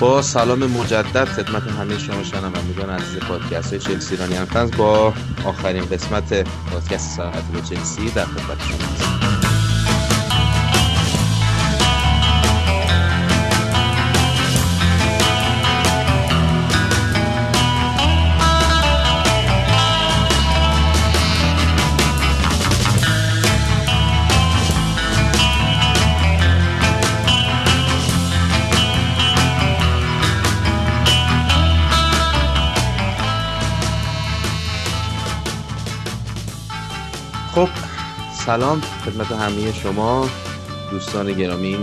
با سلام مجدد خدمت همه شما شنوندگان عزیز پادکست های چلسی ایرانی با آخرین قسمت پادکست ساعت به چلسی در خدمت شما هستم. خب سلام خدمت همه شما دوستان گرامی.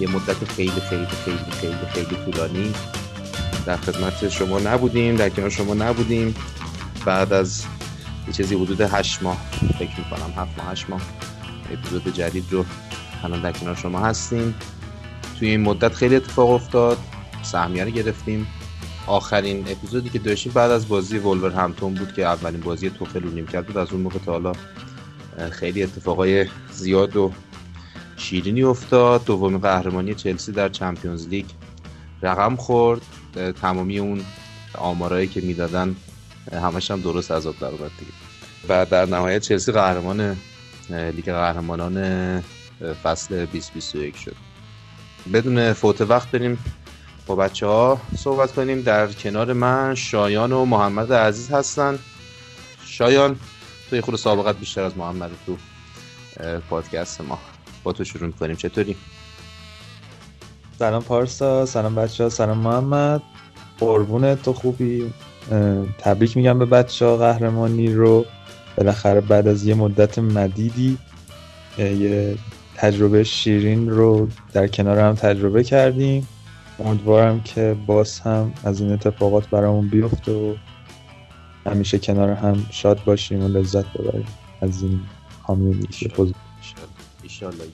یه مدت خیلی خیلی خیلی خیلی خیلی طولانی در خدمت شما نبودیم در کنار شما نبودیم. بعد از یه چیزی حدود هشت ماه فکر می‌کنم هفت ماه هشت ماه اپیزود جدید رو الان در کنار شما هستیم. توی این مدت خیلی اتفاق افتاد سهمیه گرفتیم. آخرین اپیزودی که داشتیم بعد از بازی ولور همتون بود که اولین بازی توخل رو کرد بود. از اون موقع تا حالا خیلی اتفاقای زیاد و شیرینی افتاد. دومین قهرمانی چلسی در چمپیونز لیگ رقم خورد. تمامی اون آمارایی که می‌دادن همش هم درست از آب در اومد دیگه. و در نهایت چلسی قهرمان لیگ قهرمانان فصل 2021 شد. بدون فوت وقت بریم با بچه ها صحبت کنیم. در کنار من شایان و محمد عزیز هستن. شایان تو یه خود سابقت بیشتر از محمد تو پادکست ما. با تو شروع می‌کنیم. چطوری؟ سلام پارسا سلام بچه ها سلام محمد. قربون تو خوبی؟ تبریک میگم به بچه ها قهرمانی رو بالاخره بعد از یه مدت مدیدی یه تجربه شیرین رو در کنار هم تجربه کردیم. امیدوارم که باز هم از این اتفاقات برامون بیفته و همیشه کنار هم شاد باشیم و لذت ببریم از این کامیونیتی ایشالله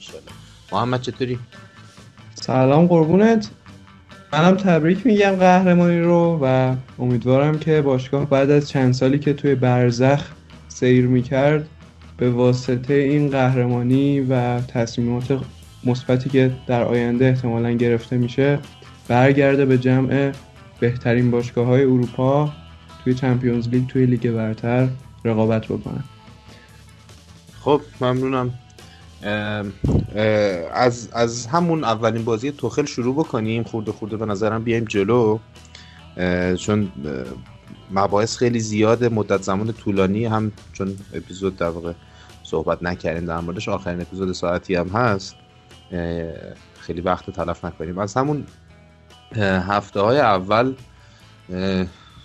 محمد چطوری؟ سلام قربونت. منم تبریک میگم قهرمانی رو و امیدوارم که باشگاه بعد از چند سالی که توی برزخ سیر می‌کرد به واسطه این قهرمانی و تصمیمات مثبتی که در آینده احتمالا گرفته میشه برگرده به جمع بهترین باشگاه های اروپا. توی چمپیونز لیگ توی لیگ برتر رقابت بکنن. خب ممنونم. از از همون اولین بازی توخل شروع بکنیم. خورده خورده به نظرم بیایم جلو. چون مباحث خیلی زیاده مدت زمان طولانی هم چون اپیزود در واقع صحبت نکردیم در موردش آخرین اپیزود ساعتی هم هست. خیلی وقت تلف نکنیم. از همون هفته های اول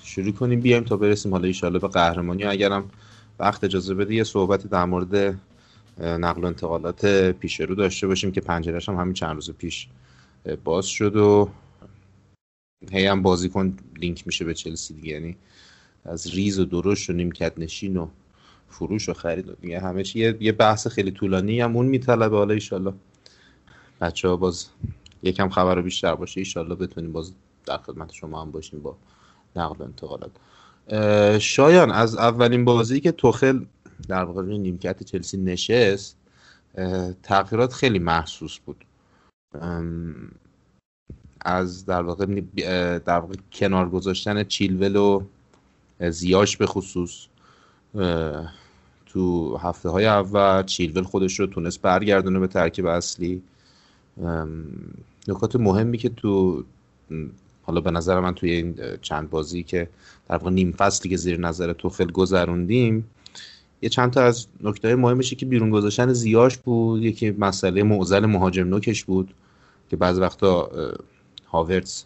شروع کنیم. بیایم تا برسیم حالا ایشالا به قهرمانی. اگرم وقت اجازه بده یه صحبتی در مورد نقل و انتقالات پیش رو داشته باشیم که پنجرش هم همین چند روز پیش باز شد و هی هم بازیکن لینک میشه به چلسی دیگه. یعنی از ریز و درشت و نیمکت نشین و فروش و خرید و دیگه همه چی. یه بحث خیلی طولانی هم اون میطلبه. حالا ایشالله بچه ها باز یکم خبر رو بیشتر باشه. ایشالله بتونیم باز در خدمت شما هم باشیم با نقل و انتقالات. شایان از اولین بازی که توخل در واقع نیمکت چلسی نشست تغییرات خیلی محسوس بود. از در واقع در واقع کنار گذاشتن چیلول و زیاش به خصوص تو هفته های اول چیلول خودش رو تونست برگردونه به ترکیب اصلی. نکات مهمی که تو حالا به نظر من توی این چند بازی که در واقع نیم فصلی که زیر نظر توفل گذروندیم یه چند تا از نکته مهمشه که بیرون گذاشتن زیاش بود یکی مسئله معضل مهاجم نوکش بود که بعض وقتا هاورتس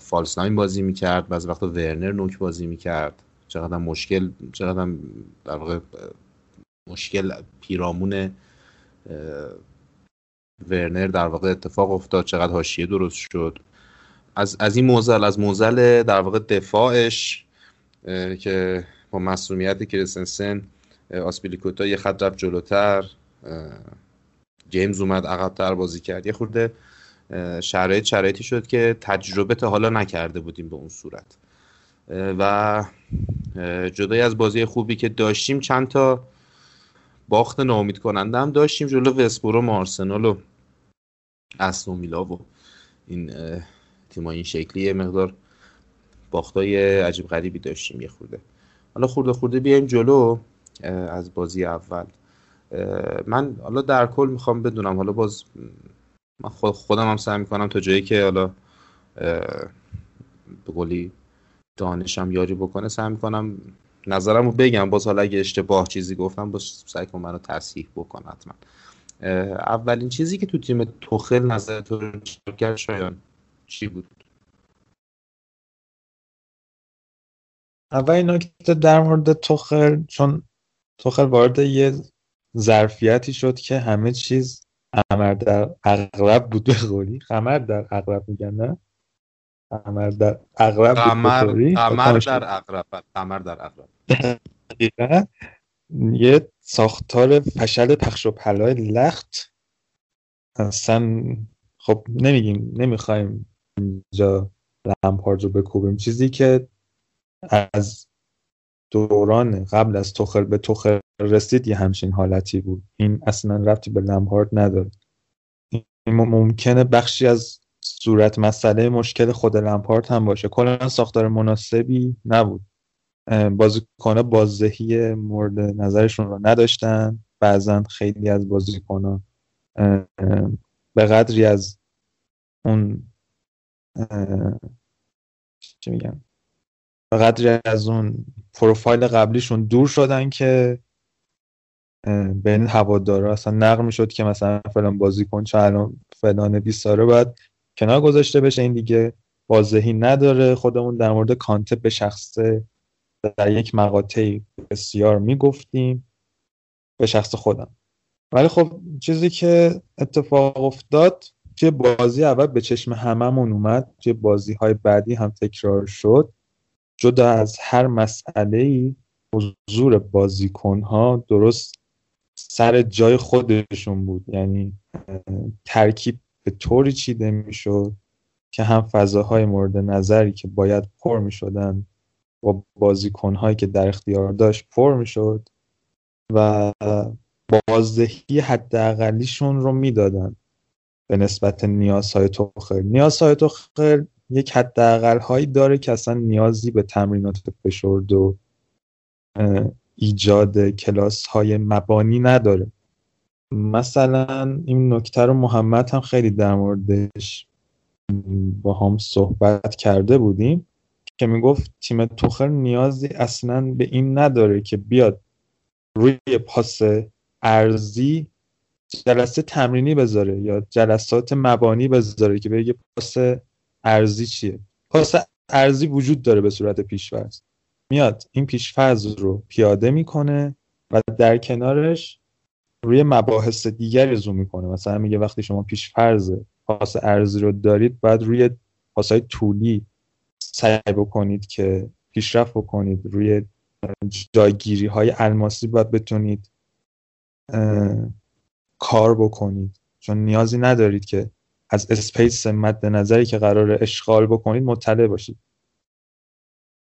فالس ناین بازی می‌کرد بعض وقتا ورنر نوک بازی می‌کرد. چقدر مشکل چقدر در واقع مشکل پیرامون ورنر در واقع اتفاق افتاد چقدر حاشیه درست شد. از, از این موزل از موزل در واقع دفاعش که با مسئولیت کریستنسن آسپیلیکوتا یه خط رفت جلوتر جیمز اومد عقبتر بازی کرد. یه خورده شرایط شرایطی شد که تجربه تا حالا نکرده بودیم به اون صورت. و جدای از بازی خوبی که داشتیم چند تا باخت ناامید کننده هم داشتیم جلو وسبروم آرسنال و استون و این تیم این شکلی مقدار باختای عجیب غریبی داشتیم یه خورده. حالا خورده خورده بیایم جلو از بازی اول. من حالا در کل می‌خوام بدونم حالا باز من خودم هم سعی می‌کنم تا جایی که حالا به قولی دانشم یاری بکنه سعی می‌کنم نظرم رو بگم. باز حالا اگه اشتباه چیزی گفتم باز سعی کنم منو تصحیح بکن حتما. اولین چیزی که تو تیم توخل نظر تو شایان؟ چی بود؟ اولین نکته در مورد توخل چون توخل وارد یه ظرفیتی شد که همه چیز قمر در اغرب بود به قولی. قمر در اغرب میگن نه؟ قمر در اغرب قمر قمر در اغرب قمر در اغرب. دقیقا. یه ساختار فشل پخش و پلای لخت. اصلا خب نمیگیم نمی‌خوایم اینجا لمپارد رو بکوبیم. چیزی که از دوران قبل از توخل به توخل رسید یه همچین حالتی بود. این اصلا رفتی به لمپارد نداره. این ممکنه بخشی از صورت مسئله مشکل خود لمپارد هم باشه. کلا ساختار مناسبی نبود. بازیکنها بازدهی مورد نظرشون رو نداشتن. بعضا خیلی از بازیکنها به قدری از اون چی میگم؟ قدری از اون پروفایل قبلیشون دور شدن که بین هوادارا اصلا نقل می‌شد که مثلا فلان بازیکن چه الان فلان 20 ساله باید کنار گذاشته بشه این دیگه. بازدهی نداره. خودمون در مورد کانته به شخصه در یک مقاطعی بسیار می‌گفتیم. به شخص خودم. ولی خب چیزی که اتفاق افتاد توی بازی اول به چشم هممون اومد توی بازی های بعدی هم تکرار شد. جدا از هر مسئله ای حضور بازیکن ها درست سر جای خودشون بود. یعنی ترکیب به طوری چیده می‌شد که هم فضاهای مورد نظری که باید پر می شدن با بازیکنهایی که در اختیار داشت پر می شد و بازدهی حداقلیشون رو می‌دادن. به نسبت نیازهای توخل نیازهای توخل یک حداقل هایی داره که اصلا نیازی به تمرینات فشرد و ایجاد کلاس های مبانی نداره. مثلا این نکته رو محمد هم خیلی در موردش با هم صحبت کرده بودیم که می‌گفت تیم توخل نیازی اصلا به این نداره که بیاد روی پاس ارزی جلسه تمرینی بذاره یا جلسات مبانی بذاره که بگه پاس ارزی چیه؟ پاس ارزی وجود داره به صورت پیشفرض. میاد این پیشفرض رو پیاده می‌کنه و در کنارش روی مباحث دیگری زوم می‌کنه. مثلا میگه وقتی شما پیشفرض پاس ارزی رو دارید باید روی پاسهای طولی سعی بکنید که پیشرفت بکنید روی جایگیری های الماسی باید بتونید. کار بکنید. چون نیازی ندارید که از space مد نظری که قرار اشغال بکنید مطلع باشید.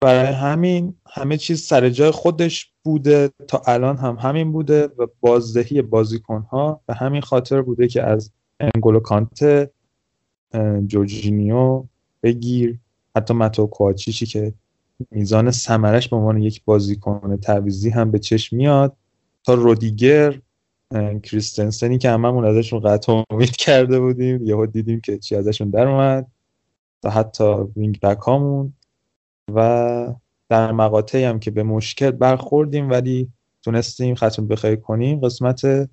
برای همین همه چیز سر جای خودش بوده. تا الان هم همین بوده و بازدهی بازیکن ها به همین خاطر بوده که از انگولو کانته جورجینیو بگیر. حتی متئو کواچیچی که میزان سمرش به عنوان یک بازیکن تعویضی هم به چشم میاد. تا رودیگر کریستنسنی که هممون ازشون قطع امید کرده بودیم. یهو دیدیم که چی ازشون در اومد تا حتی وینگ بک هامون و در مقاطعی هم که به مشکل برخوردیم ولی تونستیم ختم بخیر کنیم قسمت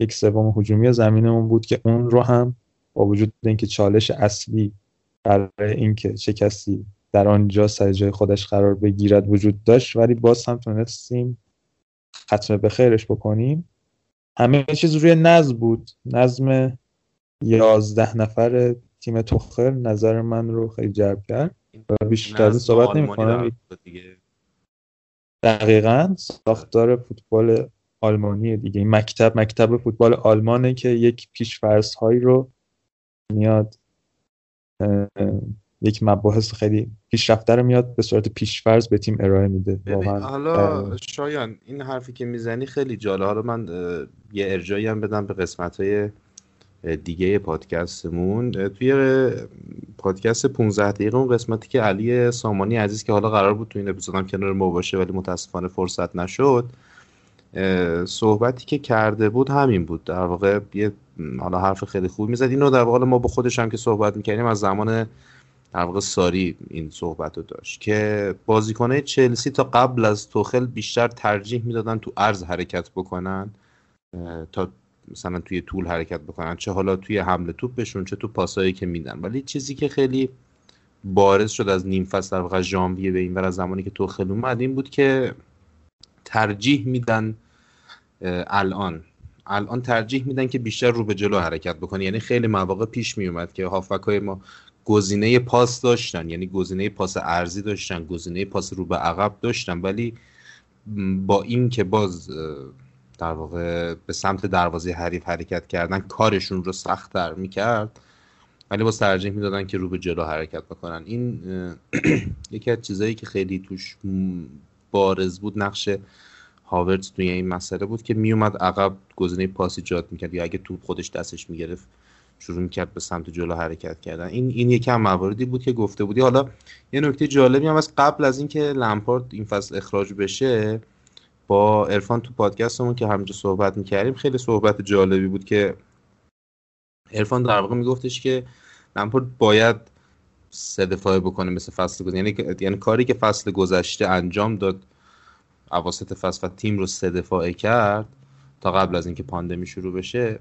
یک سوم هجومی زمینمون بود که اون رو هم با وجود اینکه چالش اصلی برای اینکه چه کسی در آنجا سر جای خودش قرار بگیرد وجود داشت ولی باز هم تونستیم ختم به خیرش بکنیم. همه چیز روی نظم بود. نظم یازده نفر تیم توخل نظر من رو خیلی جلب کرد و بیشتر از صحبت نمی کنم دقیقا ساختار فوتبال آلمانی دیگه. این مکتب مکتب فوتبال آلمانه که یک پیشفرض هایی رو میاد یک مباحث خیلی پیشرفته رو میاد به صورت پیشفرض به تیم ارائه میده. حالا شایان این حرفی که می‌زنی خیلی جالب حالا من یه ارجایی هم بدم به قسمت های دیگه پادکستمون. توی پادکست 15 دقیقه اون قسمتی که علی سامانی عزیز که حالا قرار بود تو این اپیزودم کنار ما باشه ولی متاسفانه فرصت نشد صحبتی که کرده بود همین بود. در واقع یه حالا حرف خیلی خوب می‌زد. اینو در واقع ما با خودش هم که صحبت می‌کردیم از زمان در واقع ساری این صحبت رو داشت که بازیکنه چلسی تا قبل از توخل بیشتر ترجیح می‌دادن تو ارز حرکت بکنن تا مثلا توی طول حرکت بکنن چه حالا توی حمله توپشون چه تو پاسایی که میدن. ولی چیزی که خیلی بارز شد از نیم فصل در واقع ژانویه به این از زمانی که توخل اومد این بود که ترجیح میدن الان. الان ترجیح میدن که بیشتر رو به جلو حرکت بکنه یعنی خیلی مواقع پیش میومد که هافک های ما گزینه پاس داشتن یعنی گزینه پاس ارزی داشتن گزینه پاس رو به عقب داشتن ولی با این که باز در واقع به سمت دروازه حریف حرکت کردن کارشون رو سختتر می‌کرد ولی باز ترجیح می‌دادن که رو به جلو حرکت بکنن. این یکی از چیزایی که خیلی توش بارز بود نقش هاورتز توی این مسئله بود که میومد عقب گزینه پاس ایجاد می‌کرد یا اگه توپ خودش دستش می‌گرفت شروع می‌کرد به سمت جلو حرکت کردن. این این یکم مواردی بود که گفته بودی. حالا یه نکته جالبی هم از قبل از اینکه لمپارد این فصل اخراج بشه با ارفان تو پادکستمون که همینجا صحبت می‌کردیم خیلی صحبت جالبی بود که ارفان در واقع میگفتش که لمپارد باید سه دفاعه بکنه مثل فصل گذشته. یعنی یعنی کاری که فصل گذشته انجام داد اواسط فصل و تیم رو سه دفاعه کرد تا قبل از اینکه پاندمی شروع بشه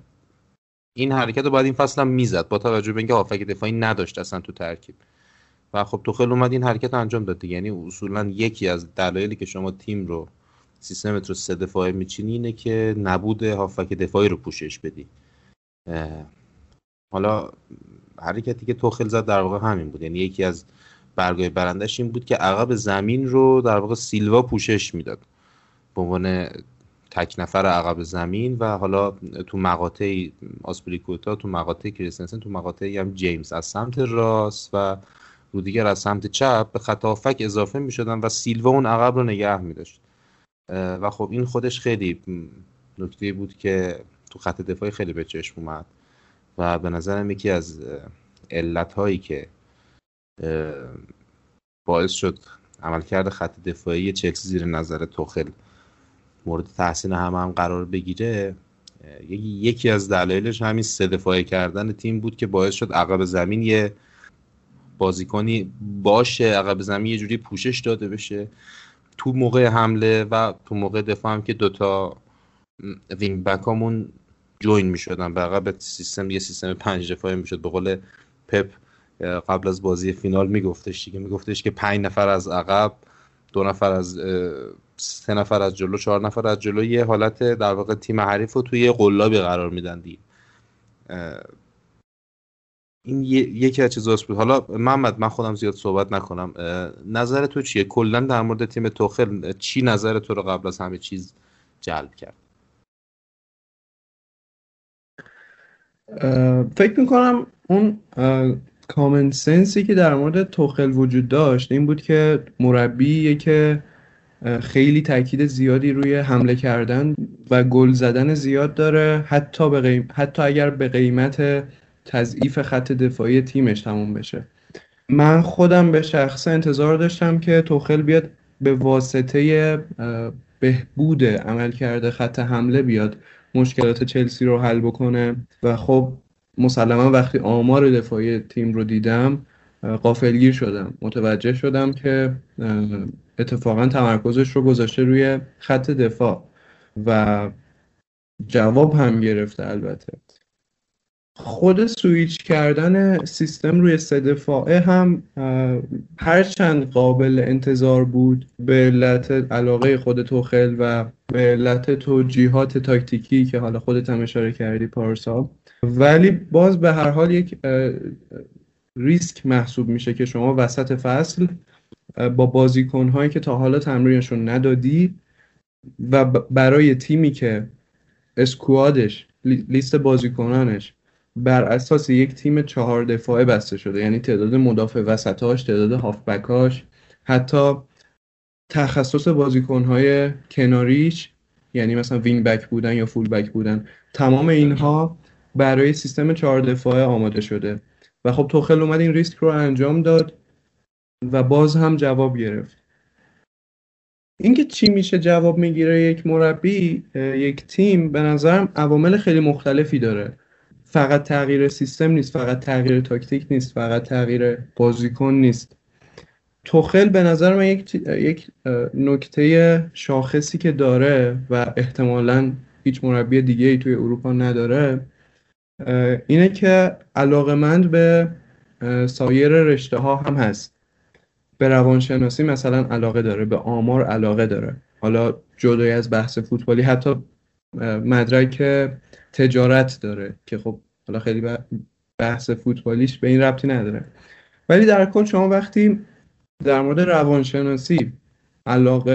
این حرکت رو باید این فصل هم می‌زد. با توجه به اینکه هافک دفاعی نداشت اصلا تو ترکیب. و خب تو خیلی اومد این حرکت انجام داد یعنی اصولا یکی از دلایلی که شما تیم رو سیستمت رو سه دفاعه میچینی اینه که نبود هافک دفاعی رو پوشش بدی. حالا حرکتی که توخل زد در واقع همین بود. یعنی یکی از برگای برندش این بود که عقب زمین رو در واقع سیلوا پوشش می‌داد. به عنوان تک نفر عقب زمین و حالا تو مقاطع آسپریکوتا تو مقاطع کریستنسن تو مقاطع هم جیمز از سمت راست و رودیگر از سمت چپ به خط اضافه می شدن و سیلوا اون عقب رو نگه می داشت و خب این خودش خیلی نکته بود که تو خط دفاعی خیلی به چشم اومد و به نظرم یکی از علت هایی که باعث شد عملکرد خط دفاعی چلسی زیر نظر توخل مورد تحسین همه هم قرار بگیره یکی از دلایلش همین سه دفاعی کردن تیم بود که باعث شد عقب زمین یه بازیکنی باشه عقب زمین یه جوری پوشش داده بشه. تو موقع حمله و تو موقع دفاع هم که دوتا wing back همون join می شدن به عقب سیستم یه سیستم پنج دفاعی می شد به قول پپ قبل از بازی فینال میگفتش دیگه. میگفتش که پنج نفر از عقب دو نفر از سه نفر از جلو چهار نفر از جلو یه حالت در واقع تیم حریف رو توی قلابی قرار میدن دیگه. این یکی از چیزاست بود. حالا محمد من خودم زیاد صحبت نکنم. نظر تو چیه؟ کلا در مورد تیم توخل چی نظر تو رو قبل از همه چیز جلب کرد؟ فکر می‌کنم اون کامن سنسی که در مورد توخل وجود داشت این بود که مربی که خیلی تاکید زیادی روی حمله کردن و گل زدن زیاد داره. حتی, به حتی اگر به قیمت تضعیف خط دفاعی تیمش تموم بشه. من خودم به شخص انتظار داشتم که توخل بیاد به واسطه بهبود عمل کرده خط حمله بیاد مشکلات چلسی رو حل بکنه. و خب مسلما وقتی آمار دفاعی تیم رو دیدم قافلگیر شدم. متوجه شدم که اتفاقا تمرکزش رو گذاشته روی خط دفاع و جواب هم گرفته البته. خود سویچ کردن سیستم روی سه دفاعه هم هرچند قابل انتظار بود به علت علاقه خود توخل و به علت توجیهات تاکتیکی که حالا خودت هم اشاره کردی پارسا. ولی باز به هر حال یک ریسک محسوب میشه که شما وسط فصل با بازیکن هایی که تا حالا تمرینشون ندادی و برای تیمی که اسکوادش لیست بازیکنانش بر اساس یک تیم چهار دفاعه بسته شده یعنی تعداد مدافع وسطاش تعداد هافبکاش حتی تخصص بازیکنهای کناریش یعنی مثلا وینگ بک بودن یا فول بک بودن تمام اینها برای سیستم چهار دفاعه آماده شده. و خب توخل اومد این ریسک رو انجام داد. و باز هم جواب گرفت. اینکه چی میشه جواب می‌گیره یک مربی یک تیم به نظرم عوامل خیلی مختلفی داره. فقط تغییر سیستم نیست فقط تغییر تاکتیک نیست فقط تغییر بازیکن نیست. توخل به نظر من یک, یک نکته شاخصی که داره و احتمالا هیچ مربی دیگه ای توی اروپا نداره اینه که علاقمند به سایر رشته ها هم هست. به روانشناسی مثلا علاقه داره به آمار علاقه داره. حالا جدای از بحث فوتبالی حتی مدرک تجارت داره که خب حالا خیلی بحث فوتبالیش به این ربطی نداره. ولی در کل شما وقتی در مورد روانشناسی علاقه,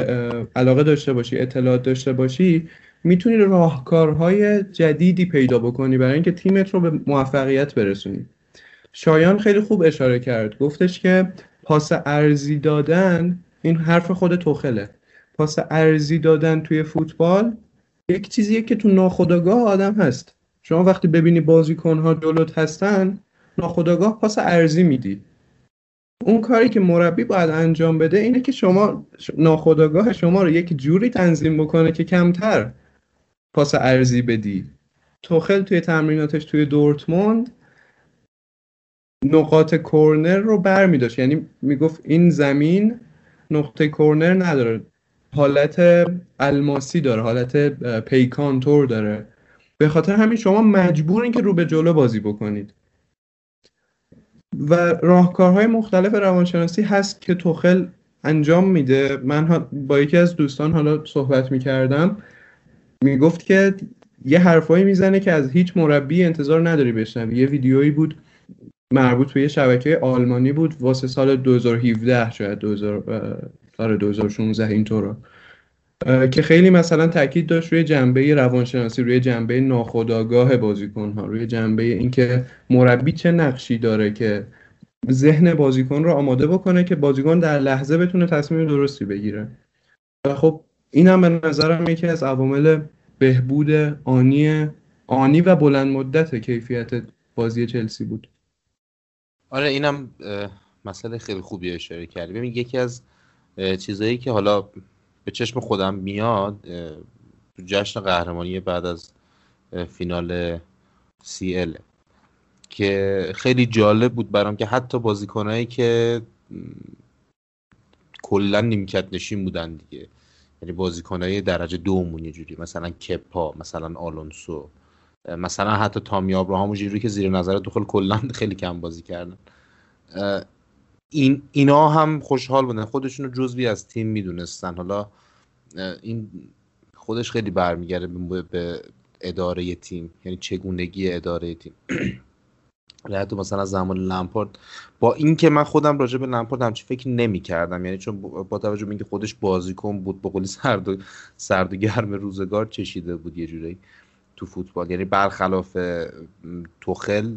علاقه داشته باشی اطلاعات داشته باشی می‌تونی راهکارهای جدیدی پیدا بکنی برای اینکه تیمت رو به موفقیت برسونی. شایان خیلی خوب اشاره کرد. گفتش که پاس ارزی دادن این حرف خود توخله. پاس ارزی دادن توی فوتبال یک چیزیه که تو ناخودآگاه آدم هست. شما وقتی ببینی بازیکنها جلوت هستن ناخودآگاه پاس ارزی میدی. اون کاری که مربی باید انجام بده اینه که شما ناخودآگاه شما رو یک جوری تنظیم بکنه که کمتر پاس ارزی بدی. توخل توی تمریناتش توی دورتموند نقاط کورنر رو بر می داشت یعنی می‌گفت این زمین نقطه کورنر نداره. حالت الماسی داره حالت پیکانتور داره. به خاطر همین شما مجبورین که رو به جلو بازی بکنید. و راهکارهای مختلف روانشناسی هست که توخل انجام میده. من با یکی از دوستان حالا صحبت می‌کردم. می‌گفت که یه حرفایی می‌زنه که از هیچ مربی انتظار نداری بشنوی. یه ویدیویی بود مربوط به یه شبکه آلمانی بود واسه سال 2017 شاید 2000 سال 2016 اینطور که خیلی مثلا تاکید داشت روی جنبه روانشناسی روی جنبه ناخودآگاه بازیکن ها روی جنبه اینکه مربی چه نقشی داره که ذهن بازیکن رو آماده بکنه که بازیکن در لحظه بتونه تصمیم درستی بگیره. و خب این هم به نظرم یکی از عوامل بهبود آنی آنی و بلند مدت کیفیت بازی چلسی بود. آره اینم مسئله خیلی خوبی اشاره کردی. ببین یکی از چیزایی که حالا به چشم خودم میاد تو جشن قهرمانی بعد از فینال سی ال که خیلی جالب بود برام که حتی بازیکنایی که کلا نیمکت نشین بودن دیگه. یعنی بازیکنای درجه دومون یه جوری مثلا کپا مثلا آلونسو. مثلا حتی تامی آبراهام جوری که زیر نظر دخل کلا خیلی کم بازی کردن. این اینا هم خوشحال بودن. خودشون رو جزوی از تیم می‌دونستن. حالا این خودش خیلی برمیگرده به اداره تیم. یعنی چگونگی اداره تیم. تو مثلا از زمان لمپارد با اینکه من خودم راجع به لمپارد همچی فکر نمی کردم یعنی چون با توجه به اینکه خودش بازیکن بود به قولی سرد و, سرد و گرم روزگار چشیده بود یه جوری تو فوتبال. یعنی برخلاف توخل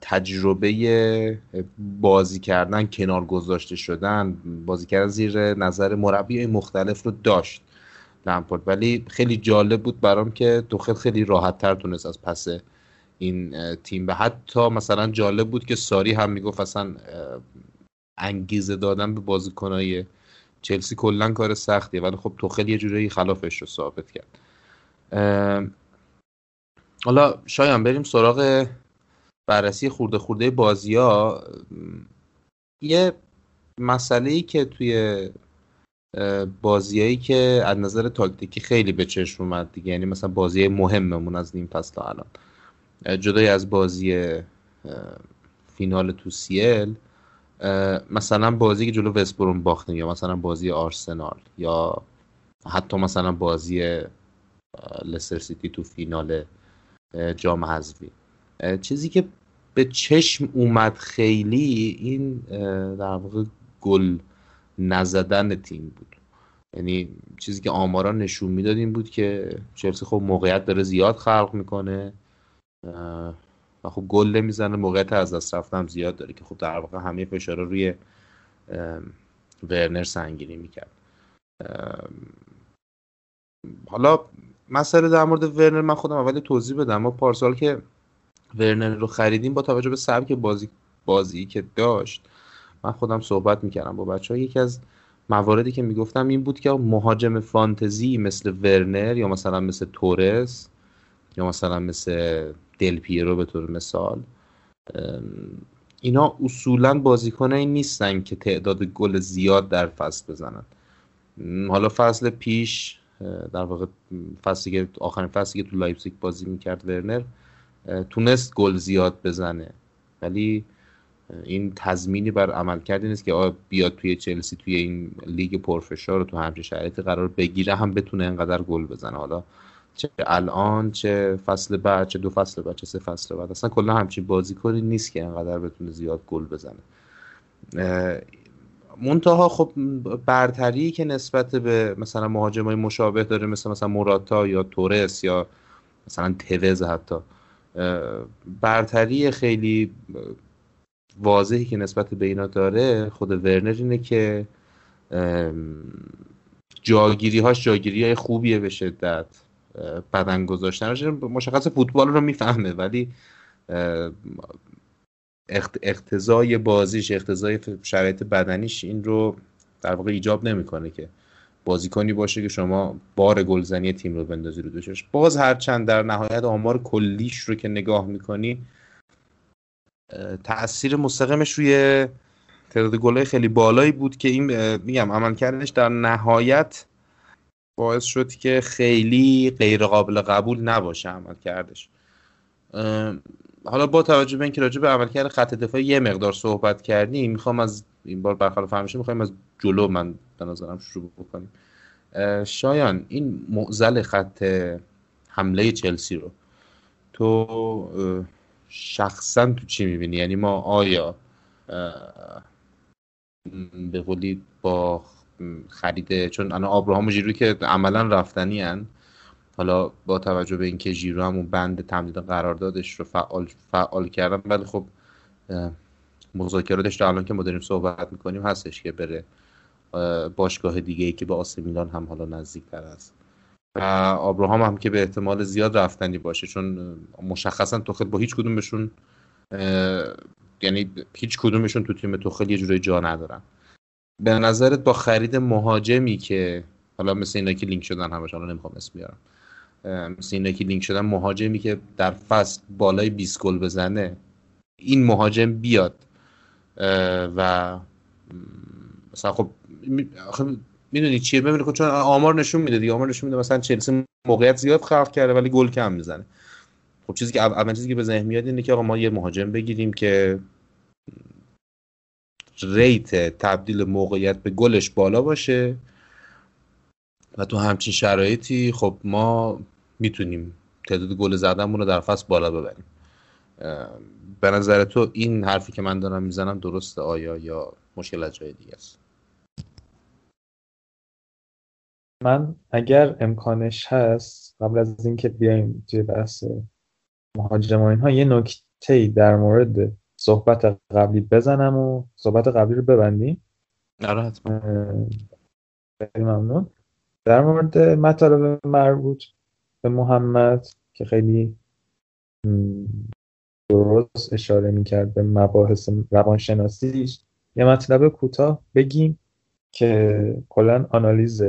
تجربه بازی کردن کنار گذاشته شدن بازی کردن زیر نظر مربی مختلف رو داشت لمپارد ولی خیلی جالب بود برام که توخل خیلی راحت تر تونست از پس این تیم به حتی مثلا جالب بود که ساری هم می‌گفت اصلا انگیزه دادن به بازیکنای چلسی کلا کار سختیه. ولی خب توخل یه جوری خلافش رو ثابت کرد. حالا شاید بریم سراغ بررسی خورده خورده بازی ها یه مسئله ای که توی بازیایی که از نظر تاکتیکی خیلی به چشم اومد دیگه یعنی مثلا بازی مهممون از نیم پس تا الان. جدای از بازی فینال تو سیل مثلا بازی که جلو وستبروم باختیم یا مثلا بازی آرسنال یا حتی مثلا بازی لستر سیتی تو فینال جام حذفی. چیزی که به چشم اومد خیلی این در واقع گل نزدن تیم بود. یعنی چیزی که آمارا نشون می‌داد این بود که چلسی خب موقعیت داره زیاد خلق می‌کنه و خب گل نمی‌زنه موقعیت از دست رفتم زیاد داره که خب در واقع همه فشارا روی ورنر سنگینی می‌کرد. حالا مسئله در مورد ورنر من خودم اولی توضیح بدم. ما پارسال که ورنر رو خریدیم با توجه به سبک بازی بازی که داشت من خودم صحبت می‌کردم با بچه ها یکی از مواردی که می‌گفتم این بود که مهاجم فانتزی مثل ورنر یا مثلا مثل تورس یا مثلا مثل دل پیرو به طور مثال اینا اصولا بازیکنایی نیستن که تعداد گل زیاد در فصل بزنن. حالا فصل پیش در واقع فصلی که آخرین فصلی که تو لایپزیگ بازی می‌کرد ورنر تونست گل زیاد بزنه. ولی این تضمینی بر عملکردی نیست که بیاد توی چلسی توی این لیگ پرفشار رو تو همچین شرایطی قرار بگیره هم بتونه انقدر گل بزنه. حالا چه الان چه فصل بعد چه دو فصل بعد چه سه فصل بعد اصلا کلا همچین بازیکنی نیست که انقدر بتونه زیاد گل بزنه. منتها خب برتری که نسبت به مثلا مهاجمای مشابه داره مثل مثلا موراتا یا تورس یا مثلا توز حتی برتری خیلی واضحی که نسبت به اینا داره خود ورنر اینه که جاگیری هاش جاگیری های خوبیه به شدت بدن گذاشتن مشخص فوتبال رو می‌فهمه ولی اقتضای بازیش اقتضای شرایط بدنیش این رو در واقع ایجاب نمی‌کنه که بازیکنی باشه که شما بار گلزنی تیم رو بندازی رو دوشش. باز هرچند در نهایت آمار کلیش رو که نگاه می‌کنی تاثیر مستقیمش روی تعداد گلای خیلی بالایی بود که این میگم عمل کردنش در نهایت باعث شد که خیلی غیر قابل قبول نباشه عمل کردش حالا با توجه به اینکه راجع به عملکرد خط دفاعی یه مقدار صحبت کردیم می‌خوام از این بار برخلاف همیشه می‌خوایم از جلو من به نظرم شروع بکنیم شایان این معزل خط حمله چلسی رو تو شخصا تو چی می‌بینی یعنی ما آیا به قولی با خریده چون انا آبراهام و جیروی که عملا رفتنی هن. حالا با توجه به اینکه ژیرو همون بند تمدید قراردادش رو فعال فعال کردن ولی خب مذاکراتش الان که ما داریم صحبت می‌کنیم هستش که بره باشگاه دیگه ای که به آسه میلان هم حالا نزدیک تر است. و آبراهام هم که به احتمال زیاد رفتنی باشه چون مشخصا توخل با هیچ کدومشون یعنی هیچ کدومشون تو تیم توخل یه جوری جا ندارن. به نظرت با خرید مهاجمی که حالا مثل اینا که لینک شدن همش حالا نمی‌خوام اسم بیارم مثل اینا که لینک شدن مهاجمی که در فصل بالای 20 گل بزنه این مهاجم بیاد. و مثلا خب می‌دونی چیه؟ ببینید خب چون آمار نشون میده دیگه آمار نشون میده مثلا چلسی موقعیت زیاد خلق کرده ولی گل کم می‌زنه. خب چیزی که اول چیزی که به ذهن میاد اینه که آقا ما یه مهاجم بگیریم که ریت تبدیل موقعیت به گلش بالا باشه. و تو همچین شرایطی خب ما می‌تونیم تعداد گل زدنمون رو در فصل بالا ببریم. به نظر تو این حرفی که من دارم می‌زنم درسته آیا یا مشکل از جای دیگه است؟ من اگر امکانش هست قبل از اینکه بیایم توی بحث مهاجمان ها یه نکته در مورد صحبت قبلی بزنم و صحبت قبلی رو ببندیم. آره حتما. ممنون. در مورد مطالب مربوط محمد که خیلی درست اشاره می‌کرد به مباحث روانشناسیش. یه مطلب کوتاه بگیم که کلا آنالیز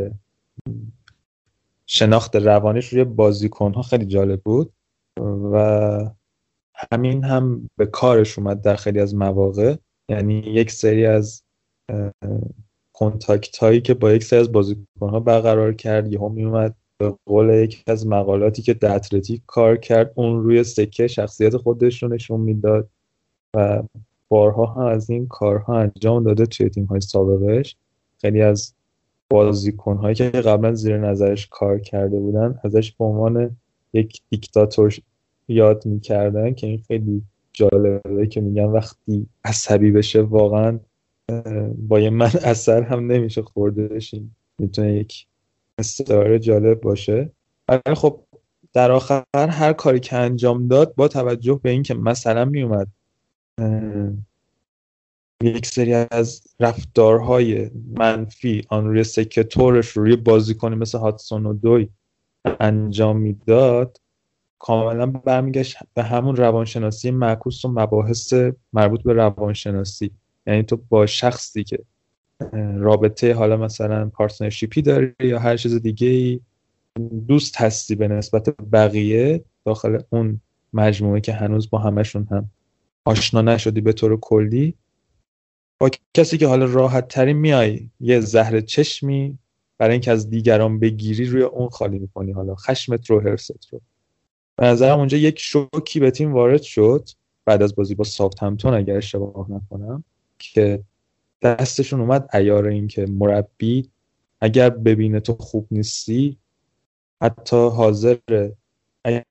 شناخت روانیش روی بازیکن ها خیلی جالب بود و همین هم به کارش اومد در خیلی از مواقع. یعنی یک سری از کنتاکت هایی که با یک سری از بازیکن ها برقرار کرد یهو میومد به قول یکی از مقالاتی که در اتلتیک کار کرد اون روی سکه شخصیت خودش رو نشون می‌داد و بارها هم از این کارها انجام داده توی تیم های سابقش. خیلی از بازیکن هایی که قبلا زیر نظرش کار کرده بودن ازش به عنوان یک دیکتاتور یاد می‌کردن که این خیلی جالبه که میگن وقتی عصبی بشه واقعا با یه من اثر هم نمیشه خوردهش می‌تونه یک استعاره جالب باشه. ولی خب در آخر هر کاری که انجام داد با توجه به اینکه مثلا میومد یک سری از رفتارهای منفی آن روی سکه روی بازیکنی مثل هاتسون و دوی انجام می‌داد کاملا برمیگشت به همون روانشناسی معکوس و مباحث مربوط به روانشناسی. یعنی تو با شخصی که رابطه حالا مثلا partnership ی داری یا هر چیز دیگه ای دوست هستی به نسبت بقیه داخل اون مجموعه که هنوز با همشون هم آشنا نشدی به طور کلی. با کسی که حالا راحت تری میای یه زهر چشمی برای اینکه از دیگران بگیری روی اون خالی می‌کنی. حالا خشمت رو حرصت رو. به نظرم اونجا یک شوکی به تیم وارد شد بعد از بازی با سافت همتون اگر اشتباه نکنم که دستشون اومد ایار این که مربی اگر ببینه تو خوب نیستی حتی حاضر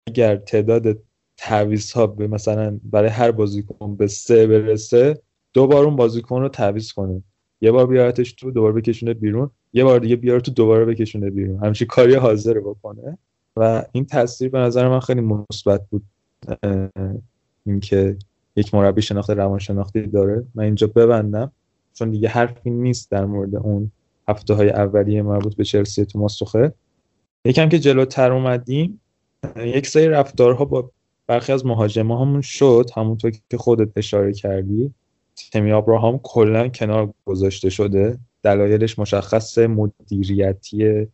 اگر تعداد تعویض ها به مثلا برای هر بازیکن به سه برسه دو بار اون بازیکن رو تعویض کنه. یه بار بیارتش تو دوباره بکشونه بیرون. یه بار دیگه بیاره تو دوباره بکشونه بیرون. همچین کاری حاضر بکنه. و این تاثیر به نظر من خیلی مثبت بود اینکه یک مربی شناخت روانشناختی داره. من اینجا ببندم. چون دیگه حرفی نیست در مورد اون هفته های اولیه مربوط به چلسی تو ماسخه یکم که جلوتر اومدیم یک سری رفتارها با برخی از مهاجمه همون شد همونطور که خودت اشاره کردی. تمی آبراهام کلا کنار گذاشته شده. دلایلش مشخص مدیریتی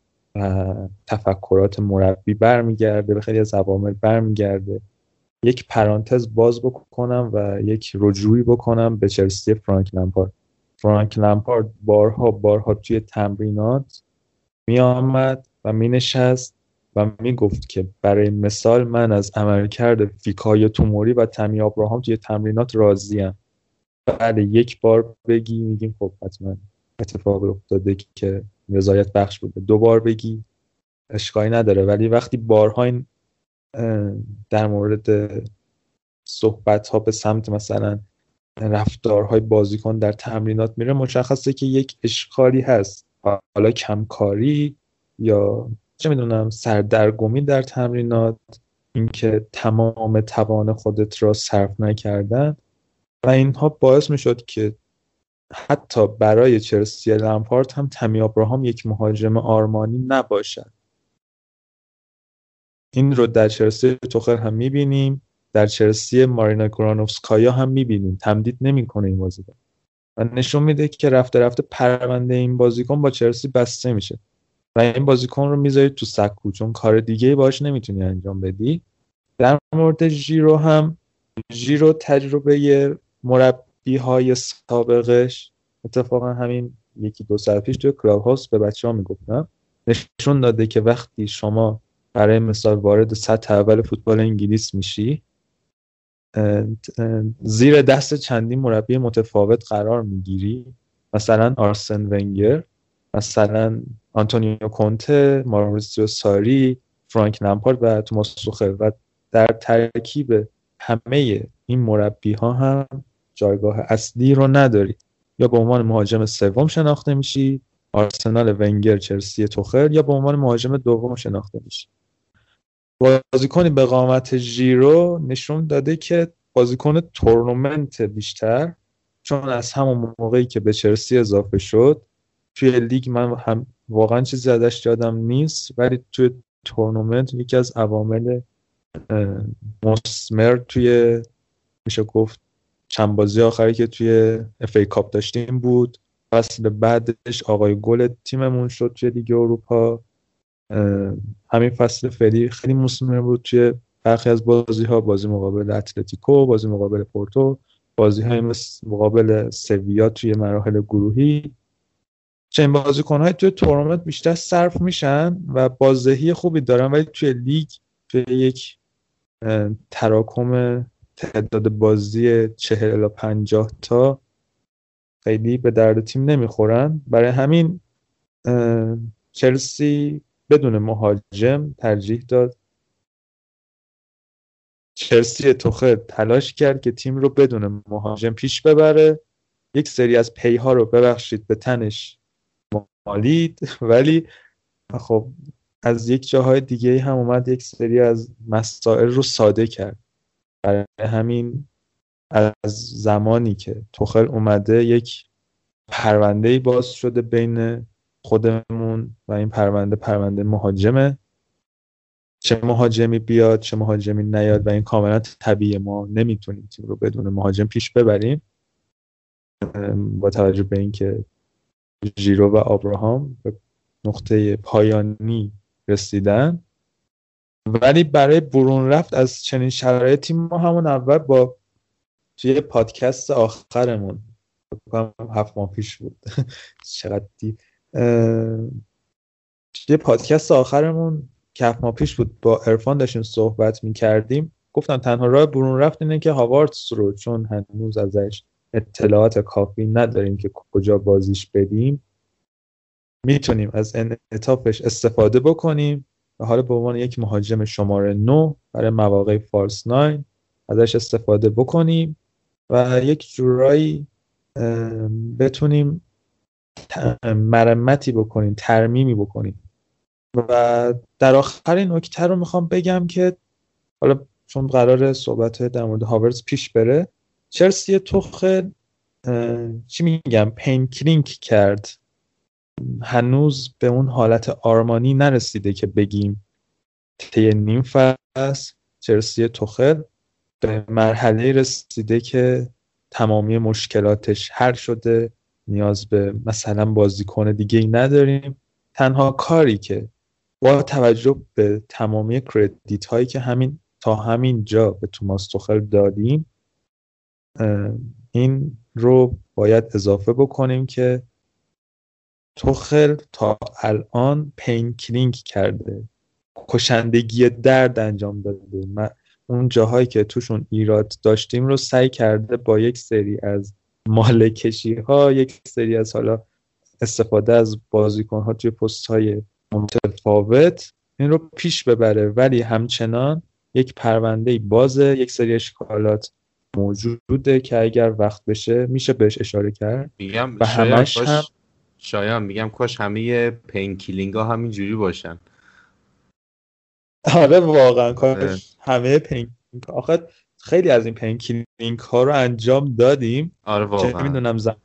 تفکرات مربی برمیگرده به خیلی از عوامل برمیگرده. یک پرانتز باز بکنم و یک رجوعی بکنم به چلسی فرانک لمپارد. فرانک لمپارد بارها بارها توی تمرینات می آمد و می نشست و می گفت که برای مثال من از عملکرد فیکای توموری و تمی آبراهام توی تمرینات راضیم بعد یک بار بگی میگیم خب حتما اتفاق افتاده که رضایت بخش بوده. دو بار بگی اشکایی نداره. ولی وقتی بارها این در مورد صحبت ها به سمت مثلا رفتارهای بازیکن در تمرینات میره مشخصه که یک اشکالی هست. حالا کمکاری یا چه می‌دونم سردرگمی در تمرینات اینکه تمام توان خودت را صرف نکردن. و اینها باعث می‌شد که حتی برای چلسی لمپارت هم تمی ابراهام یک مهاجم آرمانی نباشد. این رو در چلسی توخر هم می‌بینیم. در چلسی مارینا گرانوفسکایا هم می‌بینیم. تمدید نمی‌کنه این بازیکن. و نشون میده که رفته رفته پرونده این بازیکن با چلسی بسته میشه. و این بازیکن رو می‌ذاری تو سکو. چون کار دیگه باش نمی‌تونی انجام بدی. در مورد ژیرو هم ژیرو تجربه مربی های سابقش. اتفاقا همین یکی دو سال پیش توی Clubhouse به بچه ها می‌گفتم نشون داده که وقتی شما برای مثال وارد سطح اول فوتبال انگلیس میشی زیر دست چندین مربی متفاوت قرار می‌گیری. مثلا آرسن ونگر مثلا آنتونیو کونته ماریسیو ساری فرانک لمپارد و توماس توخل و در ترکیب همه این مربی ها هم جایگاه اصلی رو نداری. یا به عنوان مهاجم سوم شناخته میشی آرسنال ونگر چلسی توخل یا به عنوان مهاجم دوم شناخته میشی. بازیکن به قامت ژیرو نشون داده که بازیکن تورنمنت بیشتر چون از همون موقعی که به چلسی اضافه شد توی لیگ من هم واقعا چیزی ازش یادم نیست ولی توی تورنمنت یکی از عوامل مسمر توی میشه گفت چند بازی آخری که توی FA Cup داشتیم بود فصل بعدش آقای گل تیممون شد توی لیگ اروپا. همین فصل فعلی خیلی مسمر بود توی برخی از بازی ها بازی مقابل اتلتیکو بازی مقابل پورتو بازی های مقابل سویا توی مراحل گروهی. چنین بازیکن های توی تورنمنت بیشتر صرف میشن و بازدهی خوبی دارن ولی توی لیگ توی یک تراکم تعداد بازی چهل الا پنجاه تا خیلی به درد تیم نمی‌خورن. برای همین چلسی بدون مهاجم ترجیح داد. چلسی توخه تلاش کرد که تیم رو بدون مهاجم پیش ببره. یک سری از پیها رو ببخشید به تنش مالید. ولی خب از یک جاهای دیگه هم اومد یک سری از مسائل رو ساده کرد. برای همین از زمانی که توخل اومده یک پرونده باز شده بین خودمون و این پرونده پرونده مهاجمه. چه مهاجمی بیاد چه مهاجمی نیاد و این کاملا طبیعی ما نمی‌تونیم تیم رو بدون مهاجم پیش ببریم. با توجه به اینکه ژیرو و آبراهام به نقطه پایانی رسیدن. ولی برای برون رفت از چنین شرایطی ما همون اول با توی پادکست آخرمون. هفت ماه پیش بود. چقدر دی توی پادکست آخرمون که هفت ماه پیش بود. با ارفان داشتیم صحبت می کردیم گفتم تنها راه برون رفت اینه که هاوارتس رو چون هنوز ازش اطلاعات کافی نداریم که کجا بازیش بدیم می‌تونیم از انعطافش استفاده بکنیم. و حالا به عنوان یک مهاجم شماره 9 برای مواقع فارس 9 ازش استفاده بکنیم و یک جورایی بتونیم مرمتی بکنیم ترمیمی بکنیم و در آخر این نکته رو می‌خوام بگم که حالا چون قرار صحبت در مورد هاورز پیش بره چلسی تخل چی میگم پینکلینک کرد. هنوز به اون حالت آرمانی نرسیده که بگیم طی نیم فصل چلسی تخل به مرحله رسیده که تمامی مشکلاتش حل شده. نیاز به مثلا بازیکن دیگه ای نداریم. تنها کاری که با توجه به تمامی credit هایی که همین تا همین جا به توماس توخل دادیم این رو باید اضافه بکنیم که توخل تا الان tinkering کرده. کشندگی درد انجام داده. اون جاهایی که توشون ایراد داشتیم رو سعی کرده با یک سری از مالکشی ها یک سری از حالا استفاده از بازیکن ها توی پست های متفاوت این رو پیش ببره. ولی همچنان یک پرونده بازه یک سری اشکالات موجوده که اگر وقت بشه میشه بهش اشاره کرد. میگم و همش هم شایان میگم کاش همه پینکیلینگ ها همینجوری باشن. آره واقعا کاش. همه پین آخه خیلی از این پینکیلینگ ها رو انجام دادیم. آره واقعا. می‌دونم زمان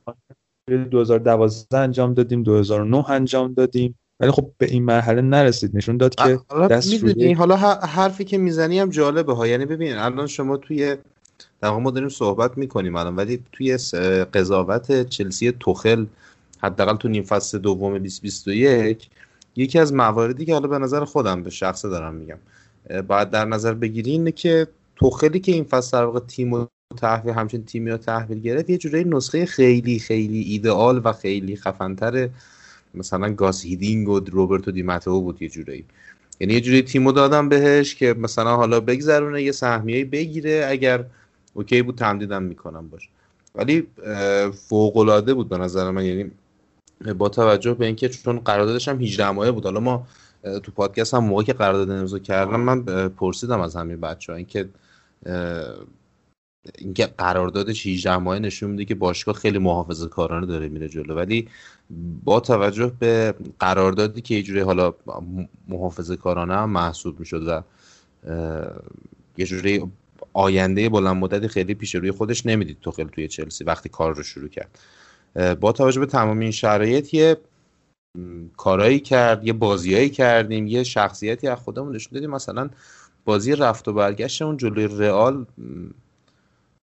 2012 انجام دادیم 2009 انجام دادیم. ولی خب به این مرحله نرسید. نشون داد که دست روی حالا حرفی که می‌زنی هم جالبه ها. یعنی ببین الان شما توی در ما داریم صحبت می‌کنیم الان ولی توی قضاوت چلسی توخل حداقل تو نیم فصل دوم 2021 یکی از مواردی که حالا به نظر خودم به شخصه دارم میگم باید در نظر بگیری اینه که توخلی که این فصل در واقع تیم و تحویل همچنین تیمی رو تحویل گرفت یه جوری نسخه خیلی خیلی ایدئال و خیلی خفنتر مثلا گاس هیدینگ و روبرتو دیماتو بود یه جوری. یعنی یه جوری تیمو دادم بهش که مثلا حالا بگذرونه یه سهمیه بگیره اگر اوکی بود تمدیدم می‌کنم باش. ولی فوق العاده بود به نظر من. یعنی با توجه به اینکه چون قراردادش هم 18 ماهه بود. حالا ما تو پادکست هم موقعی که قرارداد امضا کردم من پرسیدم از همین بچه ها اینکه اینکه قراردادش 18 ماهه نشون میده که باشگاه خیلی محافظه کارانه داره میره جلو. ولی با توجه به قراردادی که یه جوری حالا محافظه کارانه هم محسوب می‌شد و یه جوری آینده بلند مدتی خیلی پیش روی خودش نمی‌دید توخل توی چلسی وقتی کار رو شروع کرد. با توجه به تمام این شرایط یه کارایی کرد یه بازیایی کردیم یه شخصیتی از خودمون نشون دادیم. مثلا بازی رفت و برگشتمون جلوی رئال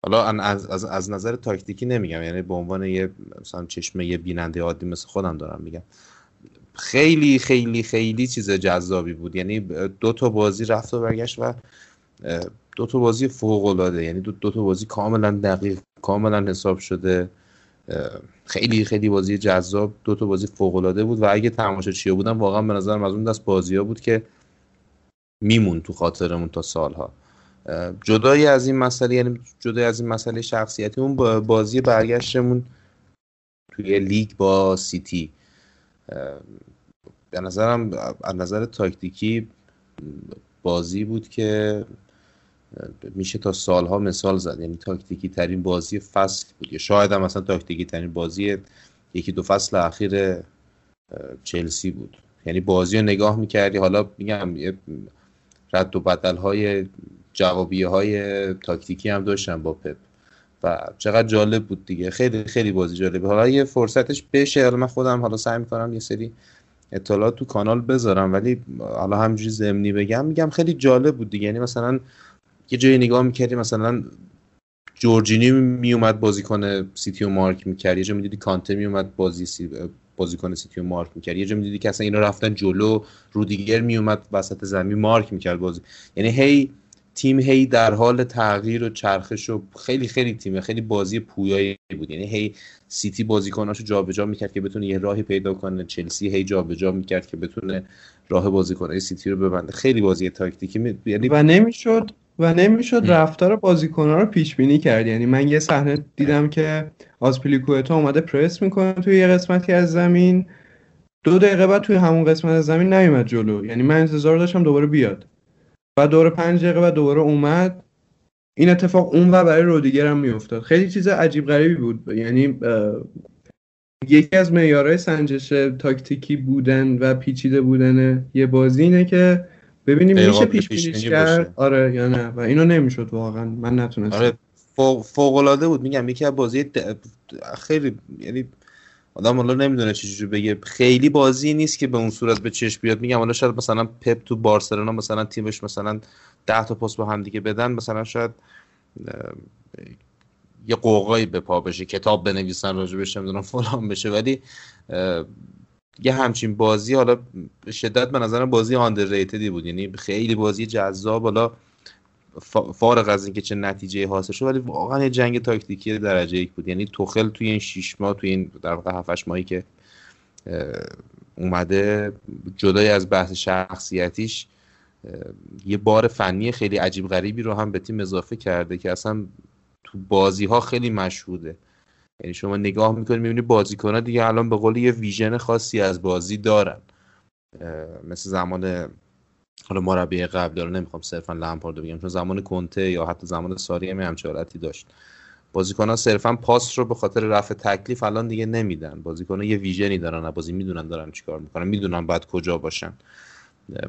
حالا از, از, از نظر تاکتیکی نمیگم یعنی به عنوان یه مثلا چشمه یه بیننده عادی مثل خودم دارم میگم. خیلی خیلی خیلی چیز جذابی بود. یعنی دو تا بازی رفت و برگشت و دو تا بازی فوق العاده یعنی دو, دو تا بازی کاملا دقیق کاملا حساب شده. خیلی خیلی بازی جذاب دو تا بازی فوق العاده بود و اگه تماشاچی بودم واقعا به نظرم از اون دست بازی ها بود که میمون تو خاطرمون تا سالها. جدای از این مسئله یعنی جدای از این مسئله شخصیتی اون بازی برگشتمون توی لیگ با سیتی. به نظرم از نظر تاکتیکی بازی بود که میشه تا سالها مثال زد. یعنی تاکتیکی ترین بازی فصل بود. یا شاید هم مثلا تاکتیکی ترین بازی یکی دو فصل اخیر چلسی بود. یعنی بازی رو نگاه می‌کردی حالا میگم رد و بدل های جوابیه های تاکتیکی هم داشتن با پپ. و چقدر جالب بود دیگه. خیلی خیلی بازی جالبه. حالا یه فرصتش بشه. حالا من خودم حالا سعی می‌کنم یه سری اطلاعات تو کانال بذارم. ولی حالا همجوری زمینی بگم میگم خیلی جالب بود دیگه. یعنی مثلا یه جایی نگاه می‌کردی مثلا جورجینی میومد بازیکن سیتی و مارک می‌کرد. یه جا می‌دیدی کانته میومد بازی سی... بازیکن سیتی و مارک می‌کرد. یه جا می‌دیدی که اصلا اینا رفتن جلو رودیگر میومد وسط زمین مارک می‌کرد بازی. یعنی هی تیم هی در حال تغییر و چرخش و خیلی خیلی تیم خیلی بازی پویایی بود. یعنی هی سیتی بازیکناشو جابجا می‌کرد که بتونه یه راهی پیدا کنه. چلسی هی جابجا می‌کرد که بتونه راه بازیکنای سیتی رو ببنده. خیلی بازی تاکتیکی می... یعنی و نمی‌شد و نمی‌شد رفتار بازیکن‌ها رو پیش بینی کرد. یعنی من یه صحنه دیدم که آسپلیکوئتا اومده پرس می‌کنه توی یه قسمتی از زمین. دو دقیقه بعد توی همون قسمت از زمین نیومد جلو. یعنی من انتظار داشتم دوباره بیاد. و دوباره پنج دقیقه بعد دوباره اومد. این اتفاق اون و برای رودیگر هم میافتاد. خیلی چیز عجیب غریبی بود. یعنی یکی از معیارهای سنجش تاکتیکی بودن و پیچیده بودن یه بازی اینه که ببینیم میشه پیش بینیش کرد؟ آره یا نه؟ و اینو نمی‌شد واقعا من نتونستم. آره فوق العاده بود. میگم یکی از بازی خیلی یعنی آدم حالا نمی‌دونه چجوری بگه. خیلی بازی نیست که به اون صورت به چشم بیاد. میگم حالا شاید مثلا پپ تو بارسلونا مثلا تیمش مثلا 10 تا پست با هم دیگه بدن. مثلا شاید یه قوقایی به پا بشه کتاب بنویسن راجبش نمی‌دونم فلان بشه. ولی یه همچین بازی حالا شدت به نظر بازی آندرریتدی بود. یعنی خیلی بازی جذاب حالا فارغ از اینکه چه نتیجه حاصل شد ولی واقعا یه جنگ تاکتیکی درجه یک بود. یعنی توخل توی این 6 ماه توی این در واقع 7 ماهی که اومده جدای از بحث شخصیتیش یه بار فنی خیلی عجیب غریبی رو هم به تیم اضافه کرده که اصلا تو بازی ها خیلی مشهوده. یعنی شما نگاه می‌کنید می‌بینی بازیکن ها دیگه الان به قول یه ویژن خاصی از بازی دارن. مثل زمان حالا مربی قبل داره نمی‌خوام صرفا لمپارد بگم چون زمان کنته یا حتی زمان ساری هم همچه حالتی داشت. بازیکن ها صرفا پاس رو به خاطر رفع تکلیف الان دیگه نمیدن. بازیکن ها یه ویژنی دارن بازی می‌دونن دارن چیکار می‌کنن می‌دونن باید کجا باشن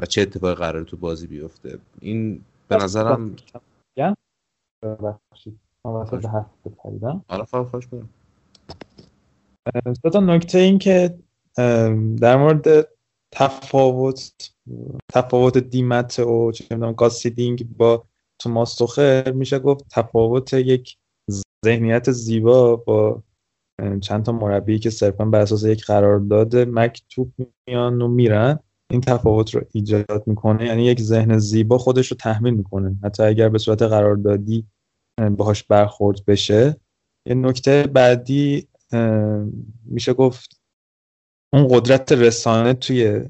و چه اتفاقی قرار تو بازی بیفته. این به نظرم تا نکته این که در مورد تفاوت تفاوت دیمت و چه می‌دونم گاسیدینگ با توماس توخر میشه گفت تفاوت یک ذهنیت زیبا با چند تا مربی که صرفا بر اساس یک قرارداد مکتوب میان و میرن. این تفاوت رو ایجاد می‌کنه یعنی یک ذهن زیبا خودش رو تحمیل می‌کنه. حتی اگر به صورت قراردادی باهاش برخورد بشه. نکته بعدی میشه گفت اون قدرت رسانه توی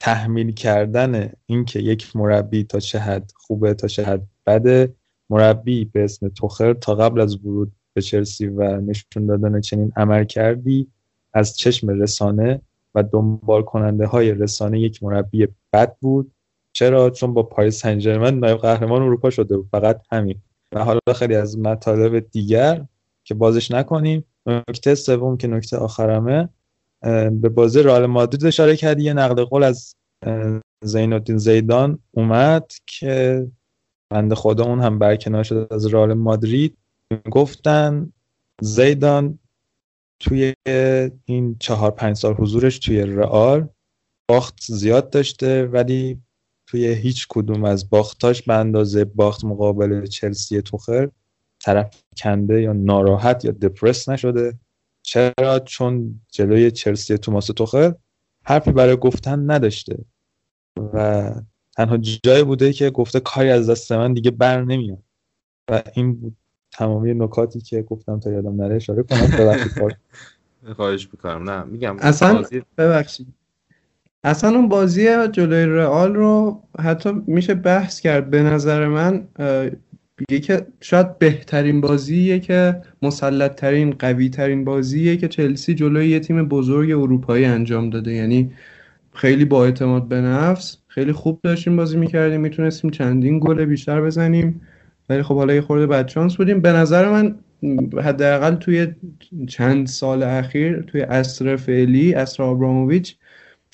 تحمیل کردن اینکه یک مربی تا چه حد خوبه تا چه حد بده مربی به اسم توخر تا قبل از ورود به چلسی و نشون دادن چنین عمل کردی از چشم رسانه و دنبال کننده های رسانه یک مربی بد بود. چرا؟ چون با پاریس سن نایب قهرمان اروپا شده بود. فقط همین. و حالا خیلی از مطالب دیگر که بازش نکنیم. نکته سوم که نکته آخرمه به بازی رئال مادرید اشاره کردی. یه نقل قول از زین الدین زیدان اومد که بنده خدا اون هم برکنار شد از رئال مادرید. گفتن زیدان توی این چهار پنج سال حضورش توی رئال باخت زیاد داشته ولی توی هیچ کدوم از باختاش به اندازه باخت مقابل چلسی توخر طرف کنده یا ناراحت یا دپرس نشده. چرا؟ چون جلوی چلسی توماس توخر حرفی برای گفتن نداشته. و تنها جایی بوده که گفته کاری از دست من دیگه بر نمیاد. و این بود تمامی نکاتی که گفتم تا یادم نره. اشاره کنم. ببخشید. خواهش می‌کنم. نه میگم اصلا ببخشید. اصلا اون بازی جلوی رئال رو حتی میشه بحث کرد. به نظر من یکی شاید بهترین بازیه که مسلط ترین قوی ترین بازیه که چلسی جلوی یه تیم بزرگ اروپایی انجام داده. یعنی خیلی با اعتماد به نفس خیلی خوب داشتیم بازی می‌کردیم. می‌تونستیم چندین گل بیشتر بزنیم. ولی خب حالا یه خورده بدشانس بودیم. به نظر من حداقل توی چند سال اخیر توی اصر فعلی اصر آبراموویچ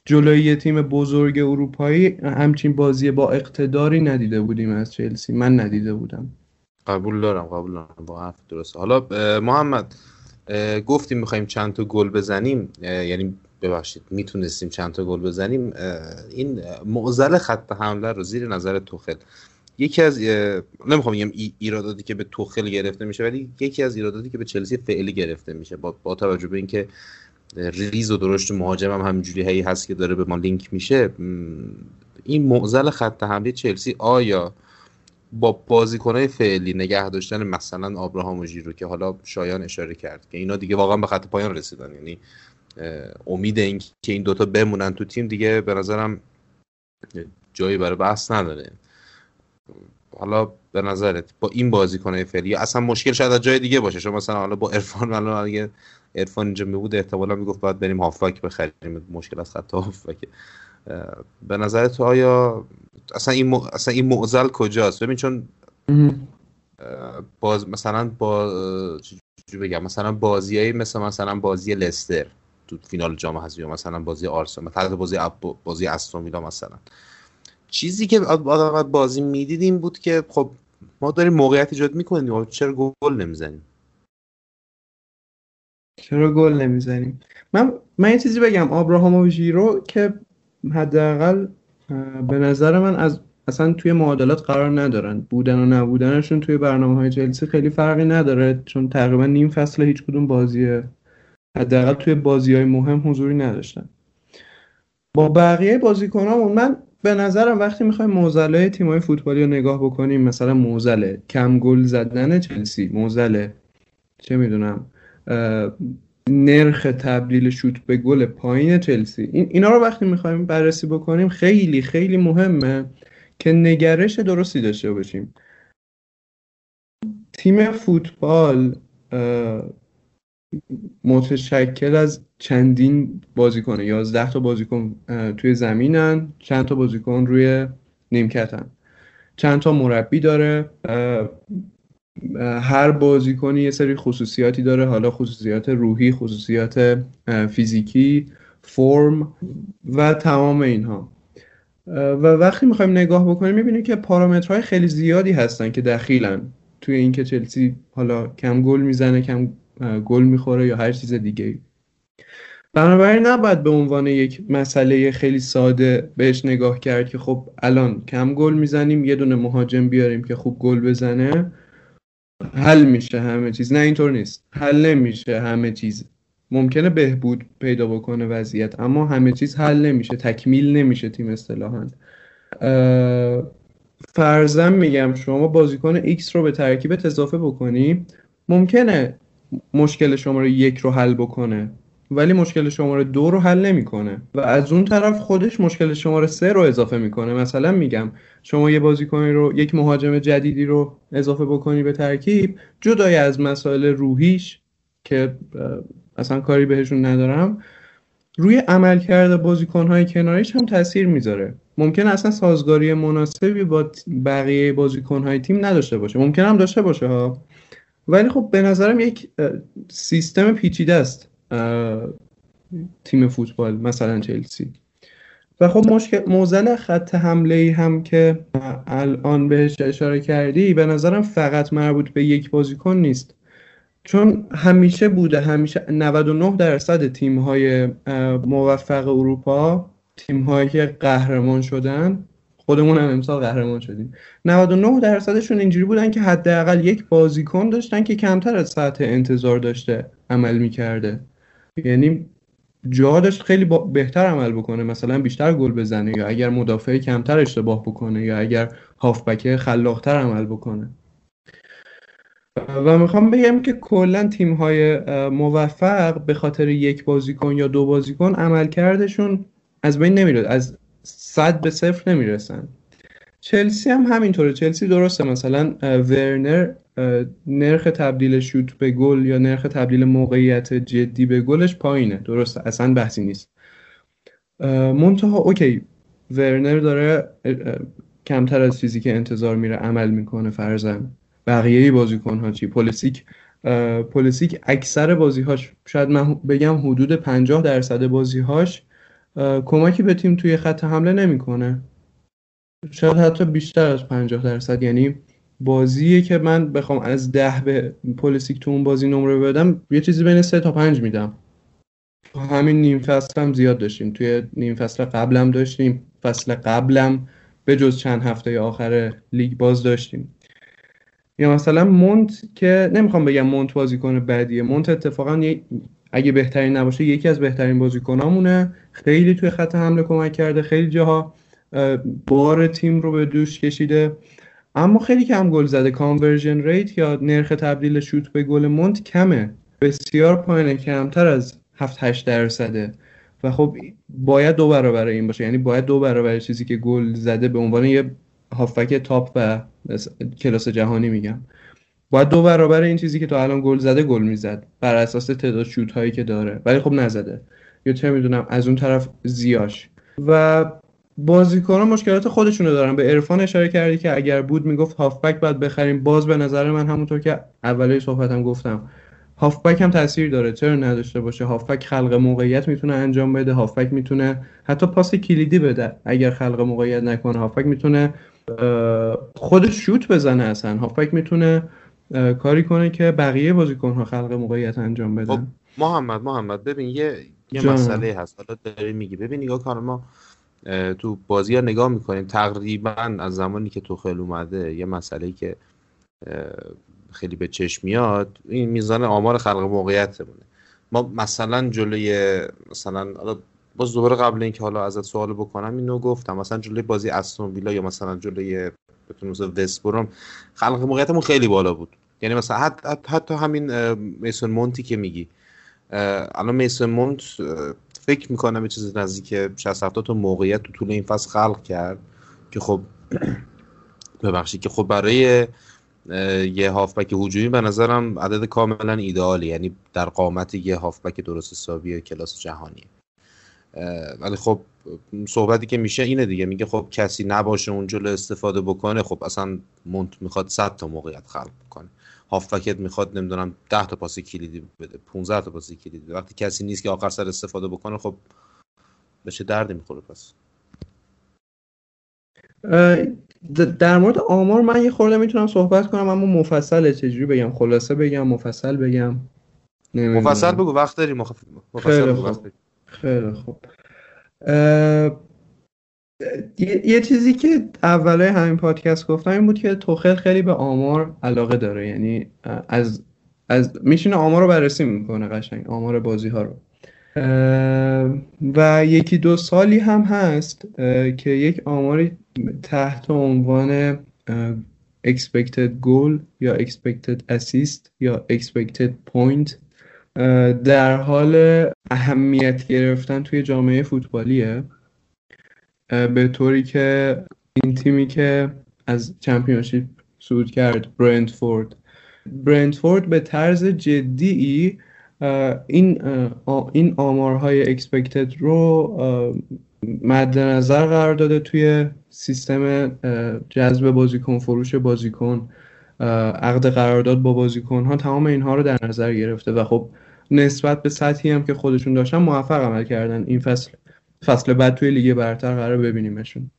جلوی تیم بزرگ اروپایی همچین بازی با اقتداری ندیده بودیم از چلسی. من ندیده بودم. قبول دارم قبول دارم. با حرف درسته. حالا محمد گفتیم می‌خوایم چند تا گل بزنیم. یعنی ببخشید می‌تونستیم چند تا گل بزنیم. این معضل خط حمله رو زیر نظر توخل. یکی از نمی‌خوام بگم ایراداتی که به توخل گرفته میشه ولی یکی از ایراداتی که به چلسی فعلی گرفته میشه با, با توجه به اینکه ریز و درشت مهاجم هم همینجوری هی هست که داره به ما لینک میشه. این معضل خط حمله چلسی آیا با بازیکنهای فعلی نگه داشتن مثلا آبراهام و ژیرو که حالا شایان اشاره کرد که اینا دیگه واقعا به خط پایان رسیدن. یعنی امید این که این دوتا بمونن تو تیم دیگه به نظرم جایی برای بحث نداره. حالا به نظرت با این بازیکنهای فعلی اصلا مشکل شاید از جای دیگه باشه. شما مثلا حالا با عرفان الان اگه عرفان اینجا می بود احتمالا می‌گفت باید بریم هافک بخریم. مشکل از خط هافک به نظر تو آیا اصلا این م... اصلا این معضل کجاست؟ ببین چون باز مثلا با بگم؟ مثلا بازیایی مثل مثلا بازی لستر تو فینال جام حذفی یا مثلا بازی آرسنال مثلا بازی اب... بازی استون مثلا. چیزی که بازی می‌دیدیم بود که خب ما داریم موقعیت ایجاد می‌کنیم. چرا گل نمی‌زنیم؟ چرا گل نمی‌زنیم؟ من من یه چیزی بگم. و ژیرو که حداقل به نظر من از اصلا توی معادلات قرار ندارن. بودن و نبودنشون توی برنامه های جلسی خیلی فرقی نداره چون تقریبا نیم فصل هیچ کدوم بازیه. حداقل توی بازی های مهم حضوری نداشتن. با بقیه بازیکنامون من به نظرم وقتی می‌خوایم موزله های فوتبالی رو نگاه بکنیم مثلا موزله کم گل زدن چلسی موزله چه می‌دونم نرخ تبدیل شوت به گل پایین چلسی. این اینا رو وقتی می‌خوایم بررسی بکنیم خیلی خیلی مهمه که نگرش درستی داشته باشیم. تیم فوتبال متشکل از چندین بازیکن یازده تا بازیکن توی زمینن چند تا بازیکن روی نیمکتن. چند تا مربی داره هر بازیکنی یه سری خصوصیاتی داره. حالا خصوصیات روحی خصوصیات فیزیکی فرم و تمام اینها. و وقتی می‌خوایم نگاه بکنیم می‌بینیم که پارامترهای خیلی زیادی هستن که دخیلن. توی اینکه چلسی حالا کم گل می‌زنه کم گل می‌خوره یا هر چیز دیگه بنابراین نباید به عنوان یک مسئله خیلی ساده بهش نگاه کرد که خب الان کم گل می‌زنیم یه دونه مهاجم بیاریم که خوب گل بزنه. حل میشه همه چیز. نه اینطور نیست. حل نمیشه همه چیز. ممکنه بهبود پیدا بکنه وضعیت اما همه چیز حل نمیشه تکمیل نمیشه تیم اصطلاحا. فرزن میگم شما بازیکن X رو به ترکیبت اضافه بکنی ممکنه مشکل شماره یک رو حل بکنه. ولی مشکل شماره دو رو حل نمی‌کنه. و از اون طرف خودش مشکل شماره سه رو اضافه می‌کنه. مثلا میگم شما یه بازیکنی رو یک مهاجم جدیدی رو اضافه بکنی به ترکیب. جدای از مسائل روحیش که اصلا کاری بهشون ندارم روی عملکرد بازیکنهای کناریش هم تاثیر می‌ذاره. ممکن اصلا سازگاری مناسبی با بقیه بازیکنهای تیم نداشته باشه. ممکن هم داشته باشه ها. ولی خب به نظرم یک سیستم پیچیده است. تیم فوتبال مثلا چلسی. و خب مشکل موزل خط حمله هم که الان بهش اشاره کردی به نظرم فقط مربوط به یک بازیکن نیست. چون همیشه بوده همیشه 99 درصد تیم های موفق اروپا تیم هایی که قهرمان شدن خودمون هم امسال قهرمان شدیم. 99 درصدشون اینجوری بودن که حداقل یک بازیکن داشتن که کمتر از سطح انتظار داشته عمل می‌کرده. یعنی جا داشت خیلی بهتر عمل بکنه. مثلا بیشتر گل بزنه یا اگر مدافع کمتر اشتباه بکنه یا اگر هافبک خلاقتر عمل بکنه. و می‌خوام بگم که کلا تیم های موفق به خاطر یک بازیکن یا دو بازیکن عملکردشون از بین نمیره. از صد به صفر نمی‌رسن. چلسی هم همینطوره. چلسی درسته. مثلا ورنر نرخ تبدیل شوت به گل یا نرخ تبدیل موقعیت جدی به گلش پایینه. درسته اصلا بحثی نیست. منتها اوکی. ورنر داره کمتر از چیزی که انتظار میره عمل می‌کنه فرزن. بقیه بازیکن ها چی؟ پولیسیک. پولیسیک اکثر بازیهاش شاید من بگم حدود 50 درصد بازیهاش کمکی به تیم توی خط حمله نمی‌کنه. شاید حتی بیشتر از 50 درصد. یعنی بازیه که من بخوام از ده به پلیسیک تو اون بازی نمره بدم یه چیزی بین سه تا پنج میدم. همین نیم فصل هم زیاد داشتیم. توی نیم فصل قبلم داشتیم فصل قبلم به جز چند هفته آخر لیگ باز داشتیم. یا مثلا مونت که نمی‌خوام بگم مونت بازیکن بدیه. مونت اتفاقا اگه بهترین نباشه یکی از بهترین بازیکنامونه. خیلی توی خط حمله کمک کرده. خیلی جاها بار تیم رو به دوش کشیده. اما خیلی کم گل زده. conversion rate یا نرخ تبدیل شوت به گل مونت کمه. بسیار پایینه کمتر از 7 8 درصده. و خب باید دو برابر این باشه. یعنی باید دو برابر چیزی که گل زده به عنوان یه هافک تاپ و کلاس جهانی میگم. باید دو برابر این چیزی که تا الان گل زده گل می‌زد. بر اساس تعداد شوت هایی که داره. ولی خب نزده. یا چه می‌دونم. از اون طرف زیاش. و بازیکنان مشکلات خودشونو دارن. به عرفان اشاره کردی که اگر بود می‌گفت هافبک باید بخریم. باز به نظر من همونطور که اولی صحبتم گفتم هافبک هم تاثیر داره. چرا نداشته باشه؟ هافبک خلق موقعیت می‌تونه انجام بده. هافبک می‌تونه حتی پاس کلیدی بده. اگر خلق موقعیت نکنه هافبک می‌تونه خودش شوت بزنه اصلا. هافبک می‌تونه کاری کنه که بقیه بازیکنها خلق موقعیت انجام بدن. خب محمد محمد ببین یه یه مسئله هست. حالا داری میگی. ببین نگاه کار ما تو بازی ها نگاه می‌کنیم تقریبا از زمانی که تو خیلی اومده یه مسئله که خیلی به چشم میاد این میزان آمار خلق موقعیتمونه. ما مثلا جلوی مثلا حالا باز دوباره قبل اینکه حالا ازت سوال بکنم اینو گفتم مثلا جلوی بازی استون ویلا یا مثلا جلوی بتون مثلا خلق موقعیتمون خیلی بالا بود. یعنی مثلا حتی, حتی همین میسون مونتی که میگی. الان میسون مونت فکر می‌کنم یه چیز نزدیک 60 70 تا موقعیت تو طول این فصل خلق کرد که خب ببخشید که خب برای یه هافبک هجومی به نظرم عدد کاملا ایدئالی یعنی در قامت یه هافبک درست حسابی کلاس جهانی. ولی خب صحبتی که میشه اینه دیگه میگه خب کسی نباشه اون جلو استفاده بکنه خب اصلا مونت می‌خواد 100 تا موقعیت خلق بکنه. هافبکت می‌خواد نمی‌دونم 10 تا پاس کلیدی بده 15 تا پاس کلیدی وقتی کسی نیست که آخر سر استفاده بکنه خب به چه دردی می‌خوره پس. در مورد آمار من یه خورده می‌تونم صحبت کنم اما مفصله. چجوری بگم؟ خلاصه بگم مفصل بگم؟ مفصل بگو وقت داری مخف... مفصل خیلی خوب. خیلی خوب. یه،, چیزی که اولای همین پادکست گفتم این بود که توخل خیلی به آمار علاقه داره. یعنی از از میشینه آمار رو بررسی می‌کنه قشنگ آمار بازی ها رو و یکی دو سالی هم هست که یک آماری تحت عنوان expected goal یا expected assist یا expected point در حال اهمیت گرفتن توی جامعه فوتبالیه. به طوری که این تیمی که از چمپیونشیپ صعود کرد برندفورد برندفورد به طرز جدی این این آمارهای اکسپکتد رو مد نظر قرار داده توی سیستم جذب بازیکن فروش بازیکن عقد قرارداد با بازیکن ها تمام اینها رو در نظر گرفته و خب نسبت به سطحی هم که خودشون داشتن موفق عمل کردن این فصل. فصل بعد توی لیگ برتر قرار ببینیمشون.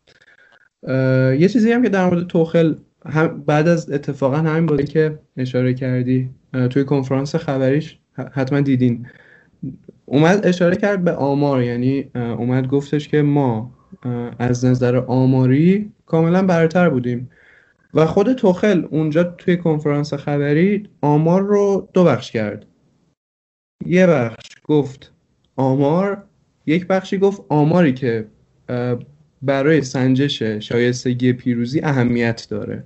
یه چیزی هم که در مورد توخل هم بعد از اتفاقا همین بازی که اشاره کردی توی کنفرانس خبریش حتما دیدین. اومد اشاره کرد به آمار یعنی اومد گفتش که ما از نظر آماری کاملا برتر بودیم. و خود توخل اونجا توی کنفرانس خبری آمار رو دو بخش کرد. یه بخش گفت آمار یک بخشی گفت آماری که برای سنجش شایستگی پیروزی اهمیت داره.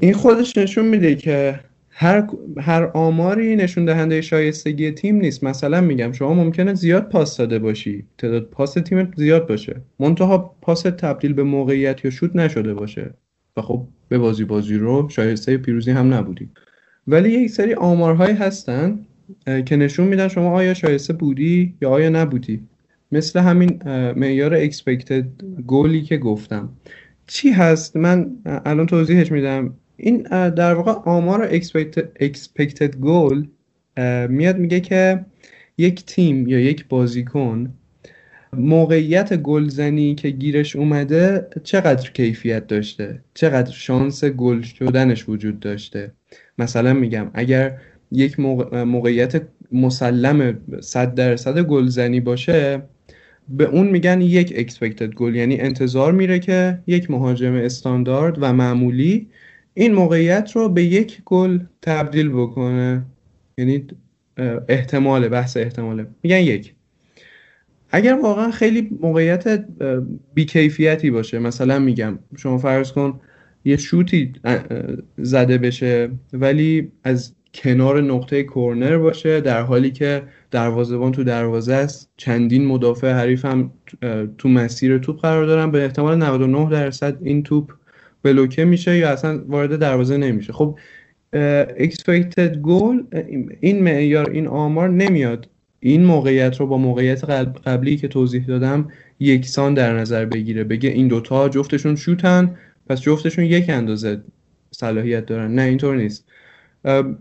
این خودش نشون میده که هر, هر آماری نشون دهنده شایستگی تیم نیست. مثلا میگم شما ممکنه زیاد پاس داده باشی. تعداد پاس تیم زیاد باشه. منتها پاس تبدیل به موقعیت یا شوت نشده باشه. و خب به بازی بازی رو شایسته پیروزی هم نبودی. ولی یک سری آمارهایی هستن که نشون میدن شما آیا شایسته بودی یا آیا نبودی. مثل همین معیار اکسپکتد گولی که گفتم. چی هست؟ من الان توضیحش میدم. این در واقع آمار expected گول میاد میگه که یک تیم یا یک بازیکن موقعیت گلزنی که گیرش اومده چقدر کیفیت داشته؟ چقدر شانس گل شدنش وجود داشته؟ مثلا میگم اگر یک موقعیت مسلم 100 درصد گلزنی باشه به اون میگن یک اکسپکتد گل یعنی انتظار میره که یک مهاجم استاندارد و معمولی این موقعیت رو به یک گل تبدیل بکنه. یعنی احتمال بحث احتماله. میگن یک. اگر واقعا خیلی موقعیت بیکیفیتی باشه مثلا میگم شما فرض کن یه شوتی زده بشه ولی از کنار نقطه کورنر باشه در حالی که دروازه‌بان تو دروازه است. چندین مدافع حریف هم تو مسیر توپ قرار دارن. به احتمال 99 درصد این توپ بلوکه میشه یا اصلا وارد دروازه نمیشه. خب expected گل این معیار این آمار نمیاد. این موقعیت رو با موقعیت قبلی که توضیح دادم یکسان در نظر بگیره. بگه این دوتا جفتشون شوتن پس جفتشون یک اندازه صلاحیت دارن. نه اینطور نیست.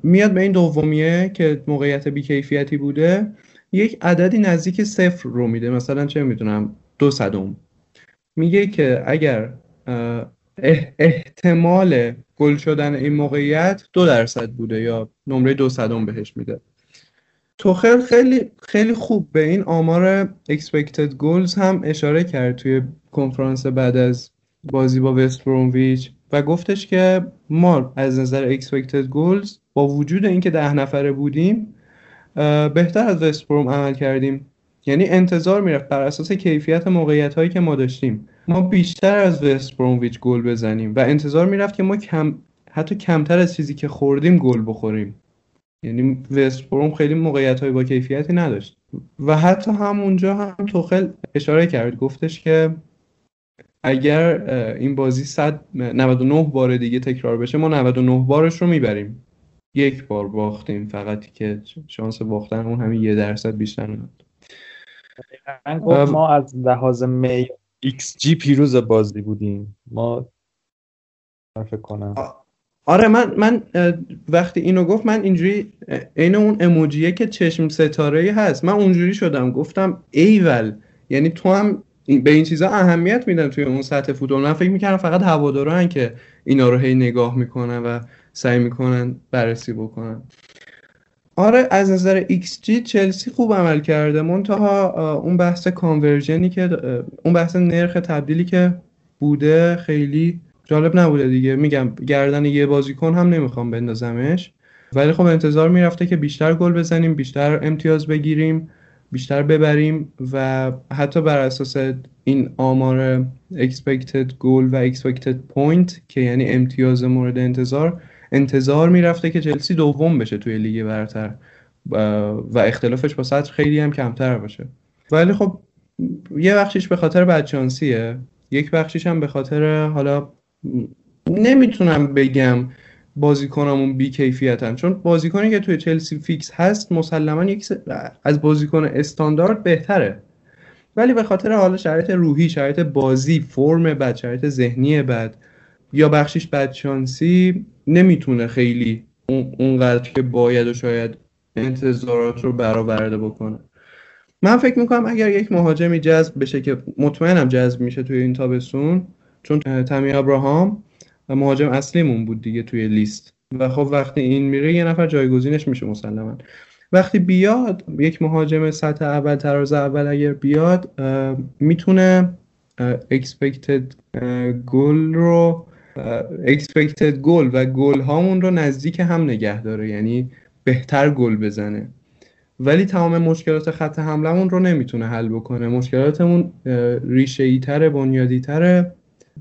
میاد به این دومیه که موقعیت بیکیفیتی بوده یک عددی نزدیک صفر رو میده. مثلا چه می‌دونم؟ دو صدم. میگه که اگر احتمال گل شدن این موقعیت دو درصد بوده یا نمره دو صدم بهش میده. توخل خیلی خیلی خوب به این آمار expected goals هم اشاره کرد توی کنفرانس بعد از بازی با وست برومویچ. و گفتش که ما از نظر expected goals با وجود اینکه ده نفره بودیم بهتر از وست بروم عمل کردیم. یعنی انتظار می‌رفت بر اساس کیفیت موقعیت هایی که ما داشتیم. ما بیشتر از وست برومویچ گل بزنیم و انتظار می‌رفت که ما کم حتی کمتر از چیزی که خوردیم گل بخوریم. یعنی وست بروم خیلی موقعیت های با کیفیتی نداشت. و حتی همونجا هم توخل اشاره کرد. گفتش که اگر این بازی 199 بار دیگه تکرار بشه ما 99 بارش رو می‌بریم. یک بار باختیم فقط که شانس باختن اون همین یه درصد بیشتر نداد ما از لحاظ می ایکس جی پیروز بازی بودیم. ما فکر کنم. آره من من وقتی اینو گفت من اینجوری عین اون اموجیه که چشم ستاره هست. من اونجوری شدم. گفتم ایول یعنی تو هم به این چیزا اهمیت میدن توی اون سطح فوتبال. من فکر می‌کردم فقط هواداران که اینا رو هی نگاه می‌کنن و سعی می‌کنن بررسی بکنن. آره از نظر XG چلسی خوب عمل کرده. منتها اون بحث کانورژنی که اون بحث نرخ تبدیلی که بوده خیلی جالب نبوده دیگه. میگم گردن یه بازیکن هم نمی‌خوام بندازمش. ولی خب انتظار می‌رفته که بیشتر گل بزنیم بیشتر امتیاز بگیریم. بیشتر ببریم و حتی بر اساس این آمار expected goal و expected point که یعنی امتیاز مورد انتظار انتظار می‌رفته که چلسی دوم بشه توی لیگ برتر. و اختلافش با سطر خیلی هم کمتر باشه. ولی خب یه بخشیش به خاطر بدشانسیه یک بخشیش هم به خاطر حالا نمی‌تونم بگم بازیکنمون بی کیفیتن. چون بازیکنی که توی چلسی فیکس هست مسلما یک از بازیکن استاندارد بهتره. ولی به خاطر حالا شرایط روحی شرایط بازی فرم بد شرایط ذهنی بد یا بخشیش بدشانسی نمی‌تونه خیلی اونقدر که باید و شاید انتظارات رو برآورده بکنه. من فکر می‌کنم اگر یک مهاجمی جذب بشه که مطمئنم جذب میشه توی این تابستون چون تامی ابراهام مهاجم اصلیمون بود دیگه توی لیست. و خب وقتی این میره یه نفر جایگزینش میشه مسلما. وقتی بیاد یک مهاجم سطح اول تراز اول اگر بیاد می‌تونه expected گل رو expected گل و گل هامون رو نزدیک هم نگه داره. یعنی بهتر گل بزنه. ولی تمام مشکلات خط حملمون رو نمی‌تونه حل بکنه. مشکلاتمون ریشه ای تره بنیادی تره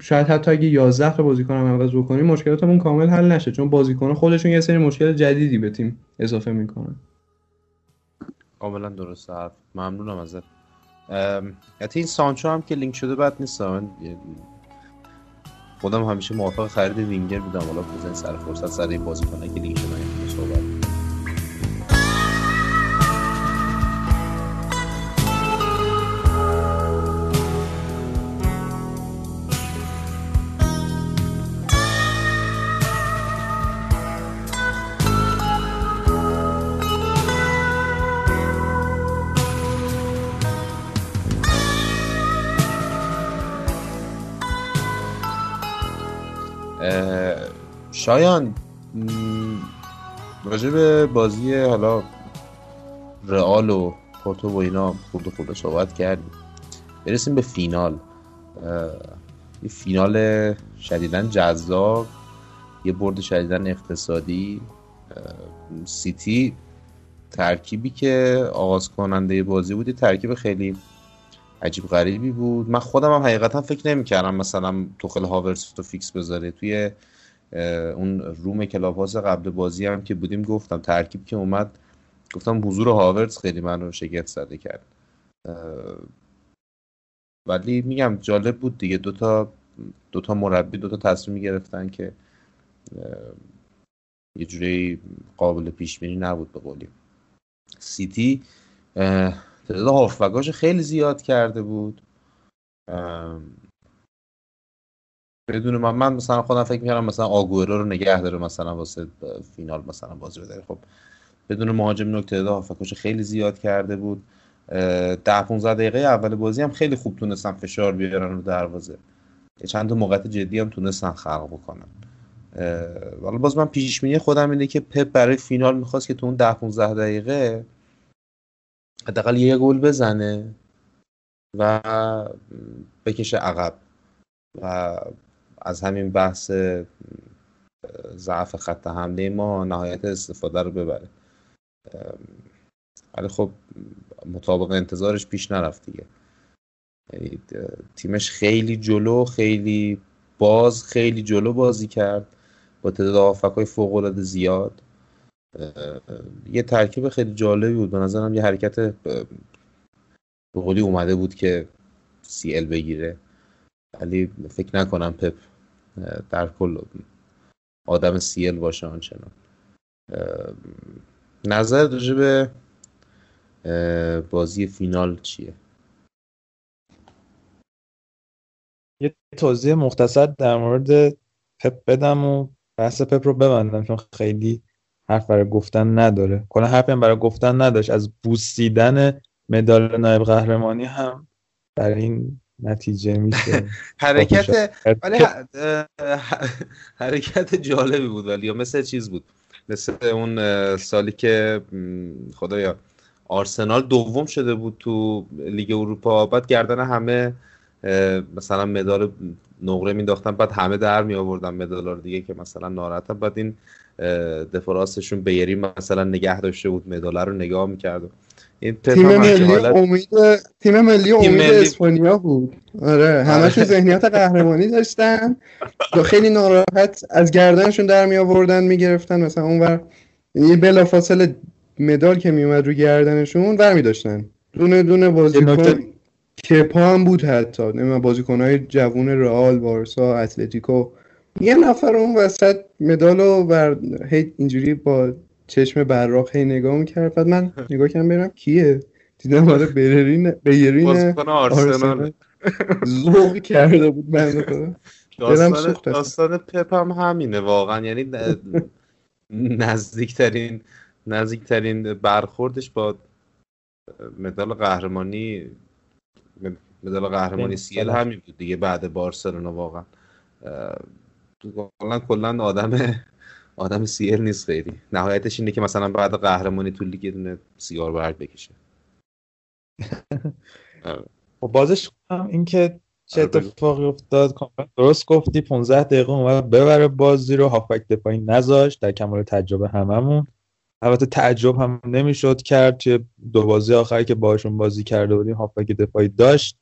شاید حتی اگه 11 تا بازیکن هم عوض بکنیم مشکلاتمون کامل حل نشه. چون بازیکن خودشون یه سری مشکل جدیدی به تیم اضافه می‌کنن. کاملا درسته حرف. ممنونم ازت. حتی این سانچو هم که لینک شده بد نیست. من خودم همیشه موافق خرید وینگر بودم. حالا بزن سر فرصت سر این بازیکن که لینک شده صحبت شایان راجع به بازی حالا رئال و پورتو و اینا خورده خورده صحبت کردیم. برسیم به فینال. یه فینال شدیدن جذاب یه برد شدیدن اقتصادی. سیتی ترکیبی که آغاز کننده بازی بودی ترکیب خیلی عجیب غریبی بود. من خودم هم حقیقتا فکر نمی‌کردم مثلا توخل هاورتس تو فیکس بذاره. توی اون روم کلاب قبل بازی هم که بودیم گفتم ترکیب که اومد گفتم حضور هاورز خیلی من رو شگفت زده کرد. ولی میگم جالب بود دیگه دوتا دوتا مربی دوتا تصمیم گرفتن که یه جوری قابل پیش بینی نبود به قولی. سیتی تعداد هافبگاش خیلی زیاد کرده بود. بدون من من مثلا خودم فکر می‌کردم مثلا آگورو رو نگه داره مثلا واسه فینال مثلا بازی داره خب بدون مهاجم نکته تعداد هافبگاش خیلی زیاد کرده بود. ده 15 دقیقه اول بازی هم خیلی خوب تونستن فشار بیارن رو دروازه. چند تا موقعیت جدی هم تونستن خلق بکنن. ولی باز من پیش بینی خودم اینه که پپ برای فینال می‌خواست که تو اون 10 15 دقیقه حداقل یه گل بزنه و بکشه عقب. و از همین بحث ضعف خط حمله ما نهایت استفاده رو ببره. ولی خب مطابق انتظارش پیش نرفت دیگه. یعنی تیمش خیلی جلو خیلی باز خیلی جلو بازی کرد. با تعداد آفک فوق العاده زیاد یه ترکیب خیلی جالبی بود. به نظرم یه حرکت به اومده بود که سی ال بگیره. ولی فکر نکنم پپ در کل آدم سی ال باشه آنچنان. نظر راجع به بازی فینال چیه؟ یه توضیح مختصر در مورد پپ بدم و بحث پپ رو ببندم چون خیلی حرف برای گفتن نداره. کلا حرفی هم برای گفتن نداشت. از بوسیدن مدال نایب قهرمانی هم در این نتیجه میشه. حرکت ولی حرکت جالبی بود ولی مثل چیز بود. مثل اون سالی که خدایا آرسنال دوم شده بود تو لیگ اروپا. بعد گردن همه مثلا مدال نقره مینداختن بعد همه در می آوردن مدال رو دیگه که مثلا ناراحت بعد این دفراستشون بیری مثلا نگه داشته بود مدال رو نگاه می‌کرد. تیم ملی امید تیم ملی امید اسپانیا بود. آره همشون ذهنیت قهرمانی داشتن. و خیلی ناراحت از گردنشون در می آوردن می‌گرفتن. مثلا اونور یعنی بلافاصله مدال که میومد رو گردنشون برمی داشتن دونه دونه بازیکن کپا هم بود حتی. نمی‌دونم بازیکنهای جوون رئال بارسا اتلتیکو. یه نفر اون وسط مدال بر اینجوری با چشم براق هی نگاه می‌کرد. بعد من نگاه کردم برم کیه. دیدم آره بررین بیرین آرسنال. زوغ کرده بود من داستان, داستان پپ هم همینه واقعا. یعنی نزدیکترین نزدیکترین برخوردش با مدال قهرمانی مدال قهرمانی سیل همین بود دیگه بعد بارسلونا واقعا. کلا کلا آدم آدم سیل نیست خیلی. نهایتش اینه که مثلا بعد قهرمانی تو لیگ دونه سیگار برگ بکشه. خب بازش هم این که چه آره، اتفاقی افتاد درست گفتی. 15 دقیقه اومد ببره بازی رو. هافک دفاعی نذاشت. در کمال تجربه هممون. البته تعجب هم نمی‌شد کرد توی دو بازی آخری که باشون بازی کرده بودیم هافک دفاعی داشت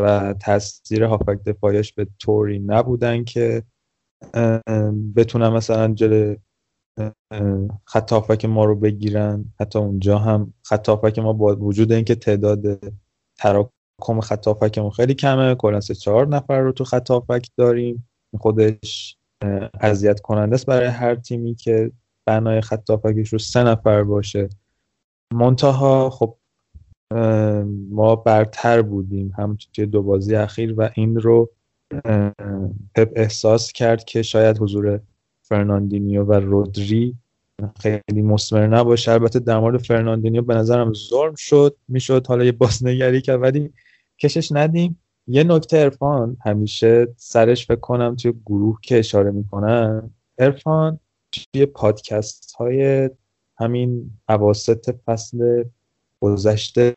و تاثیر هافک دفاعیش به طوری نبودن که بتونن مثلا جل خط ما رو بگیرن. حتی اونجا هم خط ما با وجود اینکه تعداد تراکم خط هافکمون خیلی کمه کلا سه چهار نفر رو تو خط داریم. خودش اذیت کننده است برای هر تیمی که بنای خط رو سه نفر باشه. منتها خب ما برتر بودیم. هم توی دو بازی اخیر و این رو پپ احساس کرد که شاید حضور فرناندینیو و رودری خیلی مسمر نباشه. البته در مورد فرناندینیو به نظرم ظلم شد می‌شد حالا یه بازنگری کرد ولی کشش ندیم. یه نکته عرفان همیشه سرش فکر کنم توی گروه که اشاره می‌کنن ارفان توی پادکست های همین عواست فصل گذشته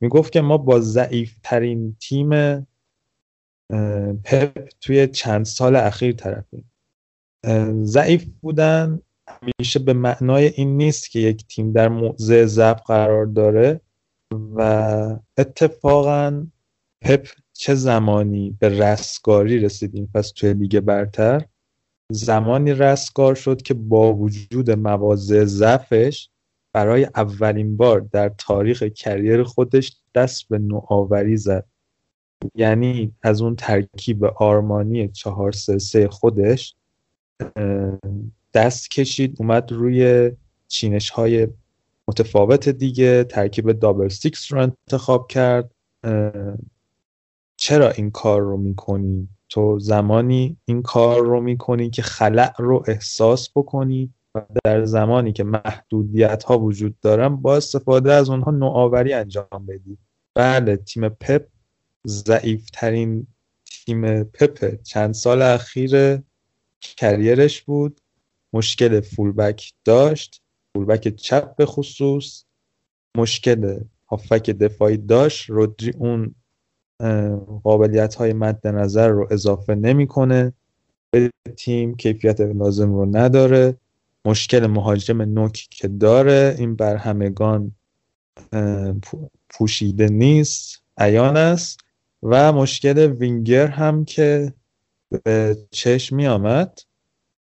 می‌گفت که ما با ضعیف ترین تیم پپ توی چند سال اخیر طرفیم ضعیف بودن همیشه به معنای این نیست که یک تیم در موضع ضعف قرار داره و اتفاقا پپ چه زمانی به رستگاری رسیدیم. پس توی لیگ برتر زمانی رستگار شد که با وجود مواضع ضعفش برای اولین بار در تاریخ career خودش دست به نوآوری زد. یعنی از اون ترکیب آرمانی چهار سه خودش دست کشید اومد روی چینش های متفاوت دیگه ترکیب double six رو انتخاب کرد. چرا این کار رو می‌کنی؟ تو زمانی این کار رو می‌کنی که خلع رو احساس بکنی و در زمانی که محدودیت ها وجود دارن با استفاده از اونها نوآوری انجام بدی. بله تیم پپ ضعیفترین تیم پپ چند سال اخیر کریرش بود. مشکل فولبک داشت. فولبک چپ به خصوص. مشکل هافک دفاعی داشت. رودری اون قابلیت های مد نظر رو اضافه نمی‌کنه به تیم. کیفیت لازم رو نداره. مشکل مهاجم نوک که داره. این بر همگان پوشیده نیست. عیان است. و مشکل وینگر هم که به چشم می آمد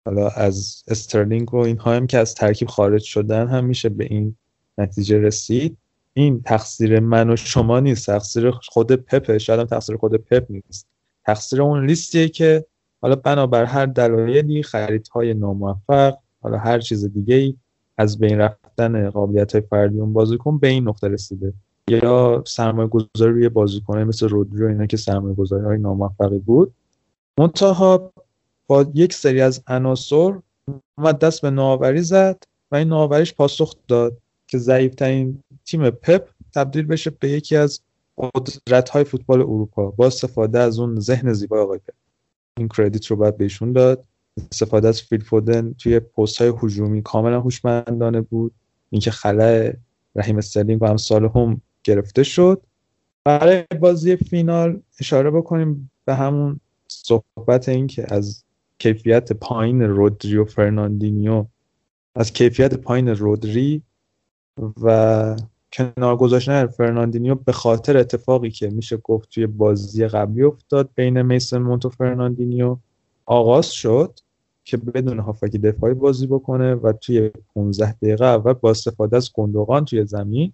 حالا از استرلینگ و اینها هم که از ترکیب خارج شدن هم میشه به این نتیجه رسید. این تقصیر من و شما نیست تقصیر خود پپه شاید هم تقصیر خود پپ نیست. تقصیر اون لیستیه که حالا بنابر هر دلایلی خریدهای ناموفق حالا هر چیز دیگه ای از بین رفتن قابلیت های فردی اون بازیکن به این نقطه رسیده. یا سرمایه گذاری روی بازیکنه مثل رودری اینا که سرمایه گذاری های ناموفقی بود. منتها با یک سری از عناصر اومد دست به نوآوری زد و این نوآوریش پاسخ داد که ضعیفترین تیم پپ تبدیل بشه به یکی از قدرت های فوتبال اروپا. با استفاده از اون ذهن زیبای آقای پپ. این credit رو باید بهشون داد. استفاده از فیل فودن توی پست های هجومی کاملا هوشمندانه بود. اینکه خلای رحیم استرلینگ و امثال هم گرفته شد. برای بازی فینال اشاره بکنیم به همون صحبت این که از کیفیت پایین رودری و فرناندینیو از کیفیت پایین رودری و کنار گذاشتن فرناندینیو به خاطر اتفاقی که میشه گفت توی بازی قبلی افتاد بین میسون مونت و فرناندینیو آغاز شد که بدون هافبک دفاعی بازی بکنه و توی 15 دقیقه اول با استفاده از گندوقان توی زمین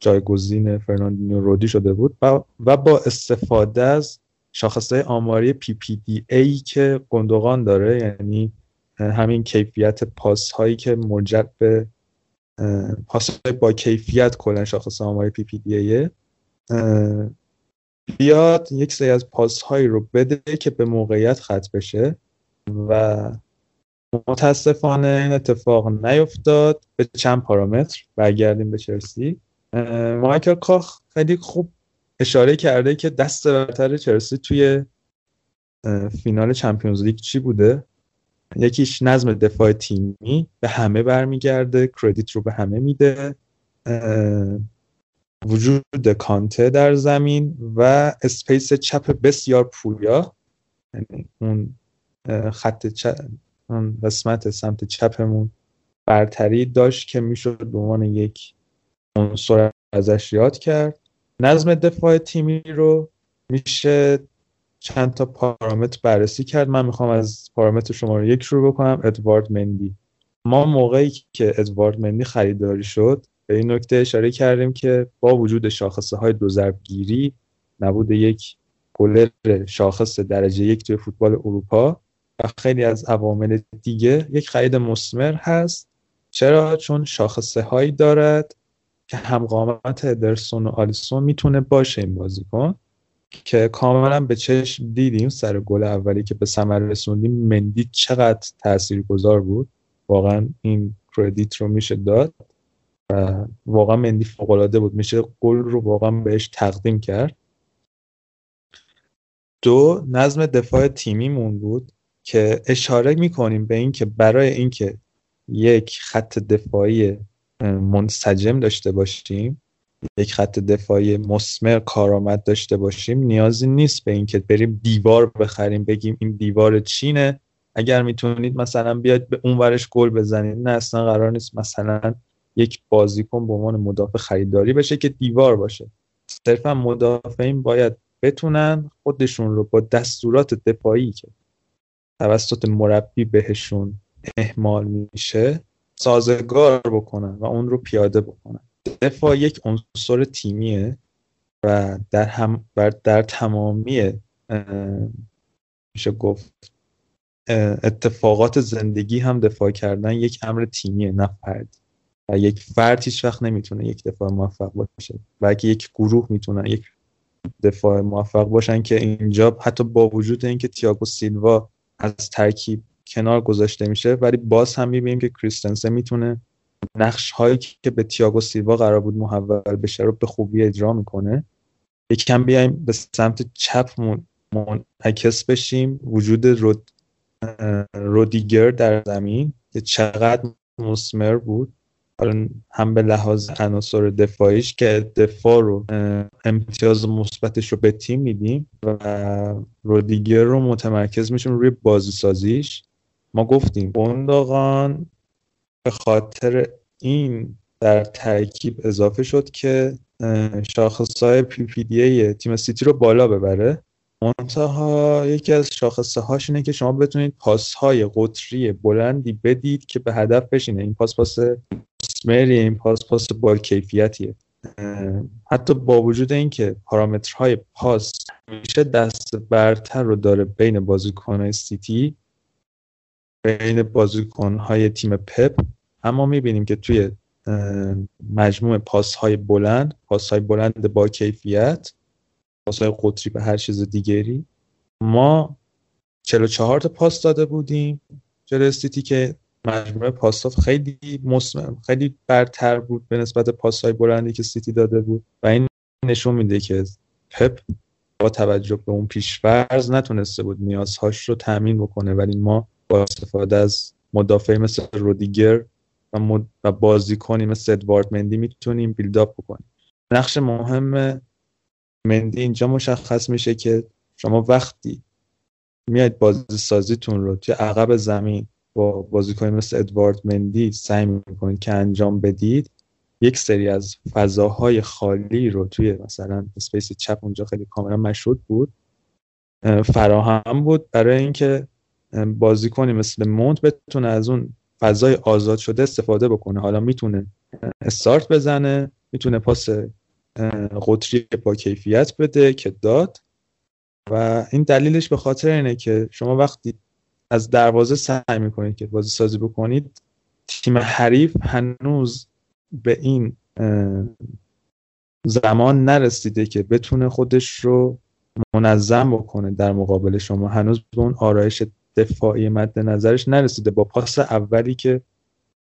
جایگزین فرناندینیو رودری شده بود و با استفاده از شاخصه آماری PPDA که گندوقان داره یعنی همین کیفیت پاس هایی که مرجع به پاس با کیفیت کلا شاخص آماری PPDA ـه بیاد یک سری از پاس هایی رو بده که به موقعیت خط بشه و متاسفانه این اتفاق نیفتاد به چند پارامتر برگردیم به چلسی. مایکل کاکس خیلی خوب اشاره کرده که دست برتر چلسی توی فینال Champions League چی بوده؟ یکیش نظم دفاع تیمی به همه برمیگرده credit رو به همه میده. وجود کانته در زمین و space چپ بسیار پویا یعنی اون خط چپ قسمت سمت چپمون برتری داشت که می‌شد به عنوان یک عنصر ازش یاد کرد. نظم دفاع تیمی رو میشه چند تا پارامتر بررسی کرد. من می‌خوام از پارامتر شماره یک شروع بکنم. ادوارد مندی. ما موقعی که ادوارد مندی خریداری شد به این نکته اشاره کردیم که با وجود شاخصه های دو ضربگیری نبود یک گلر شاخص درجه یک توی فوتبال اروپا. خیلی از عوامل دیگه. یک خرید مسمر هست. چرا؟ چون شاخصه هایی دارد که همقامت ادرسون و آلیسون می‌تونه باشه این بازیکن که کاملا به چشم دیدیم سر گل اولی که به ثمر رسوندیم. مندی چقدر تاثیرگذار بود. واقعا این کردیت رو میشه داد و واقعا مندی فوق بود. میشه گل رو واقعا بهش تقدیم کرد. دو نظم دفاع تیمیمون بود. که اشاره می‌کنیم به اینکه برای اینکه یک خط دفاعی منسجم داشته باشیم یک خط دفاعی مسمر کارآمد داشته باشیم نیازی نیست به اینکه بریم دیوار بخریم بگیم این دیوار چینه. اگر می‌تونید مثلا بیاید به اون ورش گل بزنید نه اصلا قرار نیست مثلا یک بازیکن به عنوان مدافع خریداری بشه که دیوار باشه. صرفا مدافعین باید بتونن خودشون رو با دستورات دفاعی که توسط مربی بهشون احمال میشه سازگار بکنن و اون رو پیاده بکنن. دفاع یک عنصر تیمیه و در, هم در تمامی میشه گفت اتفاقات زندگی هم دفاع کردن یک امر تیمیه نه فرد و یک فرد هیچ وقت نمی‌تونه یک دفاع موفق باشه. بلکه یک گروه می‌تونن یک دفاع موفق باشن که اینجا حتی با وجود اینکه تیاگو سیلوا از ترکیب کنار گذاشته میشه ولی باز هم می‌بینیم که کریستنسه می‌تونه نقش هایی که به تیاگو سیلوا قرار بود محول بشه رو به خوبی اجرا می‌کنه. یکم بیایم به سمت چپ منعکس بشیم. وجود رود رودیگر در زمین که چقدر مسمر بود. هم به لحاظ عناصر دفاعیش که دفاع رو امتیاز مثبتش رو به تیم میدیم و رودیگر رو متمرکز میشیم روی بازی سازیش ما گفتیم گندوقان به خاطر این در ترکیب اضافه شد که شاخصهای PPD تیم سیتی رو بالا ببره. منتها یکی از شاخصه هاش اینه که شما بتونید پاس های قطری بلندی بدید که به هدف بشینه. این پاس پاس این پاس پاس با کیفیتیه. حتی با وجود اینکه پارامترهای پاس میشه دست برتر رو داره بین بازیکنهای سیتی بین بازیکنهای تیم پپ اما می‌بینیم که توی مجموع پاس های بلند پاس های بلند با کیفیت پاسهای قطری به هر چیز دیگری ما 44 تا پاس داده بودیم جلوی سیتی که مجموعه پاسات خیلی مسمم خیلی برتر بود به نسبت پاسهای بلندی که سیتی داده بود. و این نشون میده که پپ با توجه به اون پیشفرض نتونسته بود نیازهاش رو تامین بکنه. ولی ما با استفاده از مدافعی مثل رودیگر و, مد... و بازیکنی مثل ادوارد مندی می‌تونیم بیلداپ بکنیم. نقش مهم مندی اینجا مشخص میشه که شما وقتی میاید بازی سازیتون رو توی عقب زمین با مثل ادوارد مندی سعی می‌کنید که انجام بدید یک سری از فضاهای خالی رو توی مثلا اسپیس چپ اونجا خیلی کاملا مشهود بود. فراهم بود برای اینکه بازیکنی مثل مونت بتونه از اون فضای آزاد شده استفاده بکنه. حالا می‌تونه استارت بزنه می‌تونه پاس قطری با کیفیت بده که داد. و این دلیلش به خاطر اینه که شما وقتی از دروازه سعی می‌کنید که بازی سازی بکنید. تیم حریف هنوز به این زمان نرسیده که بتونه خودش رو منظم بکنه در مقابل شما. هنوز به اون آرایش دفاعی مد نظرش نرسیده. با پاس اولی که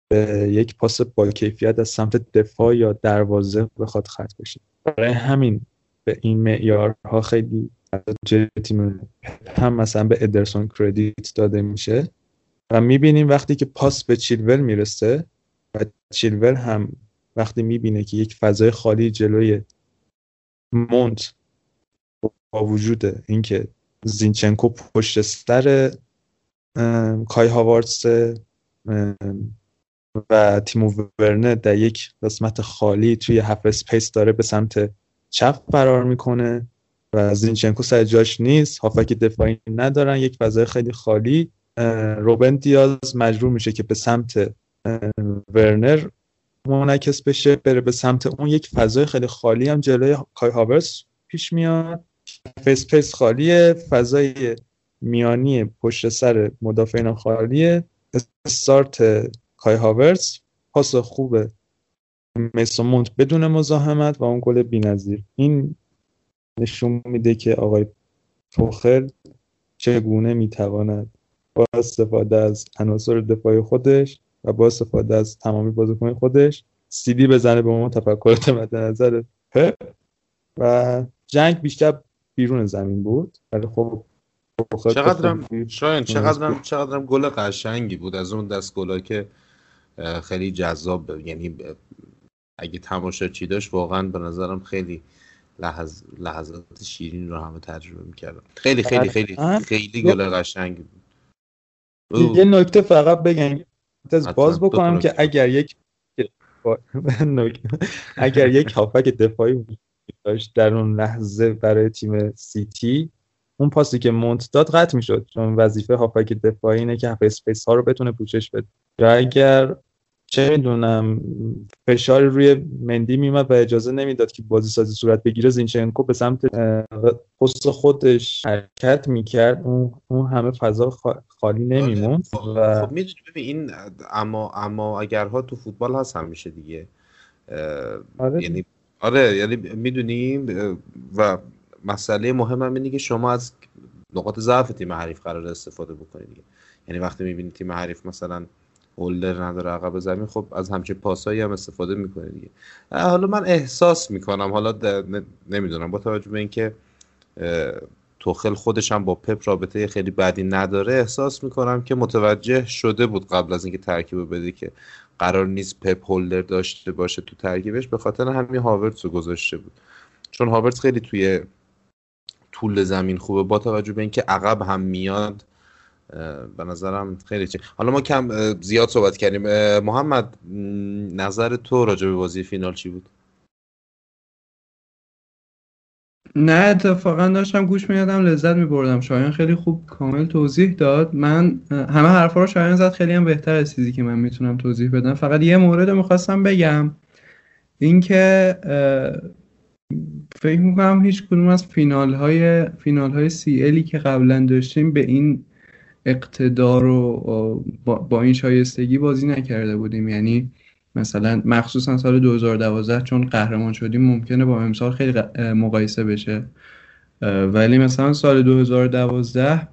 به یک پاس با کیفیت از سمت دفاع یا دروازه بخواد خط بشه. برای همین به این معیارها خیلی تیم هم مثلا به ادرسون کردیت داده میشه. و می‌بینیم وقتی که پاس به چیلور می‌رسه و چیلور هم وقتی می‌بینه که یک فضای خالی جلوی مونت با وجود اینکه زینچنکو پشت سر کای هاورتس و تیمو ورنر در یک قسمت خالی توی half space داره به سمت چپ فرار می‌کنه. و زینچنکو سر جاش نیست. هافبک دفاعی ندارن. یک فضای خیلی خالی. روبن دیاز مجبور میشه که به سمت ورنر منعکس بشه بره به سمت اون. یک فضای خیلی خالی هم جلوی کای هاورتس پیش میاد. space خالیه. فضای میانی پشت سر مدافعین خالیه. استارت کای هاورس. پاس خوب میسون مونت بدون مزاحمت و اون گل بی‌نظیر. این نشون میده که آقای توخل چگونه می‌تواند با استفاده از عناصر دفاعی خودش و با استفاده از تمامی بازیکن خودش سیتی بزنه به ما تفکرات مد نظر و جنگ بیشتر بیرون زمین بود. ولی خب چقدرم شاید چقدرم چقدرم گل قشنگی بود. از اون دست گلا که خیلی جذاب یعنی اگه تماشاچی داشت واقعا به نظرم خیلی لحظ... لحظات شیرین رو همه تجربه می‌کردم. خیلی خیلی خیلی خیلی, خیلی گل قشنگ یه نکته فقط بگم. از باز بکنم که اگر یک اگر یک هافبک دفاعی داشت در اون لحظه برای تیم سیتی اون پاسی که مونت داد قطع می‌شد. چون وظیفه هافبک دفاعی اینه که space ها رو بتونه پوشش بده. یا اگر چه می‌دونم فشار روی مندی میومد و اجازه نمی‌داد که بازی سازی صورت بگیره. زینچنکو به سمت پست خودش حرکت می‌کرد. اون اون همه فضا خالی نمیموند خب, و... خب می‌دونی ببین این اما اما اگرها تو فوتبال هست همیشه دیگه آره. یعنی آره یعنی می‌دونیم و مسئله مهم هم اینه که شما از نقاط ضعف تیم حریف قرار استفاده بکنید یعنی وقتی می‌بینید تیم حریف مثلا هولدر نداره عقب زمین. خب از همچه پاسایی هم استفاده می‌کنه دیگه. حالا من احساس می‌کنم حالا نمی‌دونم با توجه به اینکه توخل خودش هم با پپ رابطه خیلی بدی نداره احساس می‌کنم که متوجه شده بود قبل از اینکه ترکیب بده که قرار نیست پپ هولدر داشته باشه تو ترکیبش به خاطر همین هاورتس رو گذاشته بود. چون هاورتس خیلی توی طول زمین خوبه. با توجه به اینکه عقب هم میاد به نظرم خیلی چی. حالا ما کم زیاد صحبت کردیم. محمد نظر تو راجع به بازی فینال چی بود؟ نه اتفاقا داشتم گوش می‌دادم لذت میبردم. شایان خیلی خوب کامل توضیح داد. من همه حرفا رو شایان زد. خیلی هم بهتر از چیزی که من می‌تونم توضیح بدم. فقط یه مورد رو می‌خواستم بگم. اینکه فکر می‌کنم هیچ کدوم از فینال های فینال های سی الی که قبلا داشتیم به این اقتدار رو با, این شایستگی بازی نکرده بودیم. یعنی مثلا مخصوصا سال 2012 چون قهرمان شدیم ممکنه با امسال خیلی مقایسه بشه. ولی مثلا سال 2012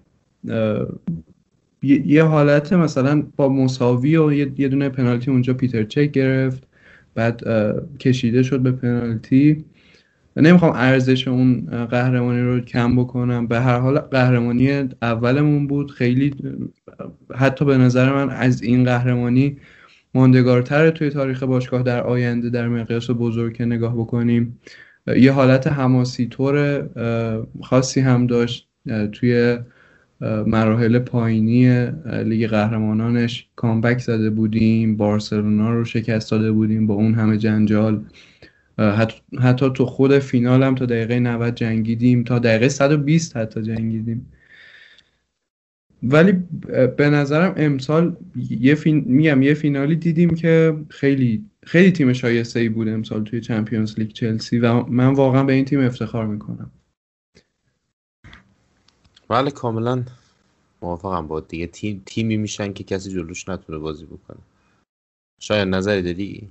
یه حالت مثلا با مساوی و یه دونه پنالتی اونجا پیتر چک گرفت بعد کشیده شد به پنالتی. نمی‌خوام ارزش اون قهرمانی رو کم بکنم. به هر حال قهرمانی اولمون بود. خیلی حتی به نظر من از این قهرمانی ماندگارتر توی تاریخ باشگاه در آینده در مقیاس بزرگ که نگاه بکنیم. یه حالت حماسی طور خاصی هم داشت توی مراحل پایینی لیگ قهرمانانش. کامبک زده بودیم بارسلونا رو شکست داده بودیم با اون همه جنجال. حتی, تو خود فینال هم تا دقیقه 90 جنگیدیم تا دقیقه 120 حتی جنگیدیم. ولی به نظرم امسال یه فین... میگم یه فینالی دیدیم که خیلی خیلی تیم شایسته ای بود امسال توی چمپیونز لیگ چلسی و من واقعا به این تیم افتخار می‌کنم. بله کاملا موافقم با دیگه تیم تیمی میشن که کسی جلوش نتونه بازی بکنه. شاید نظری داری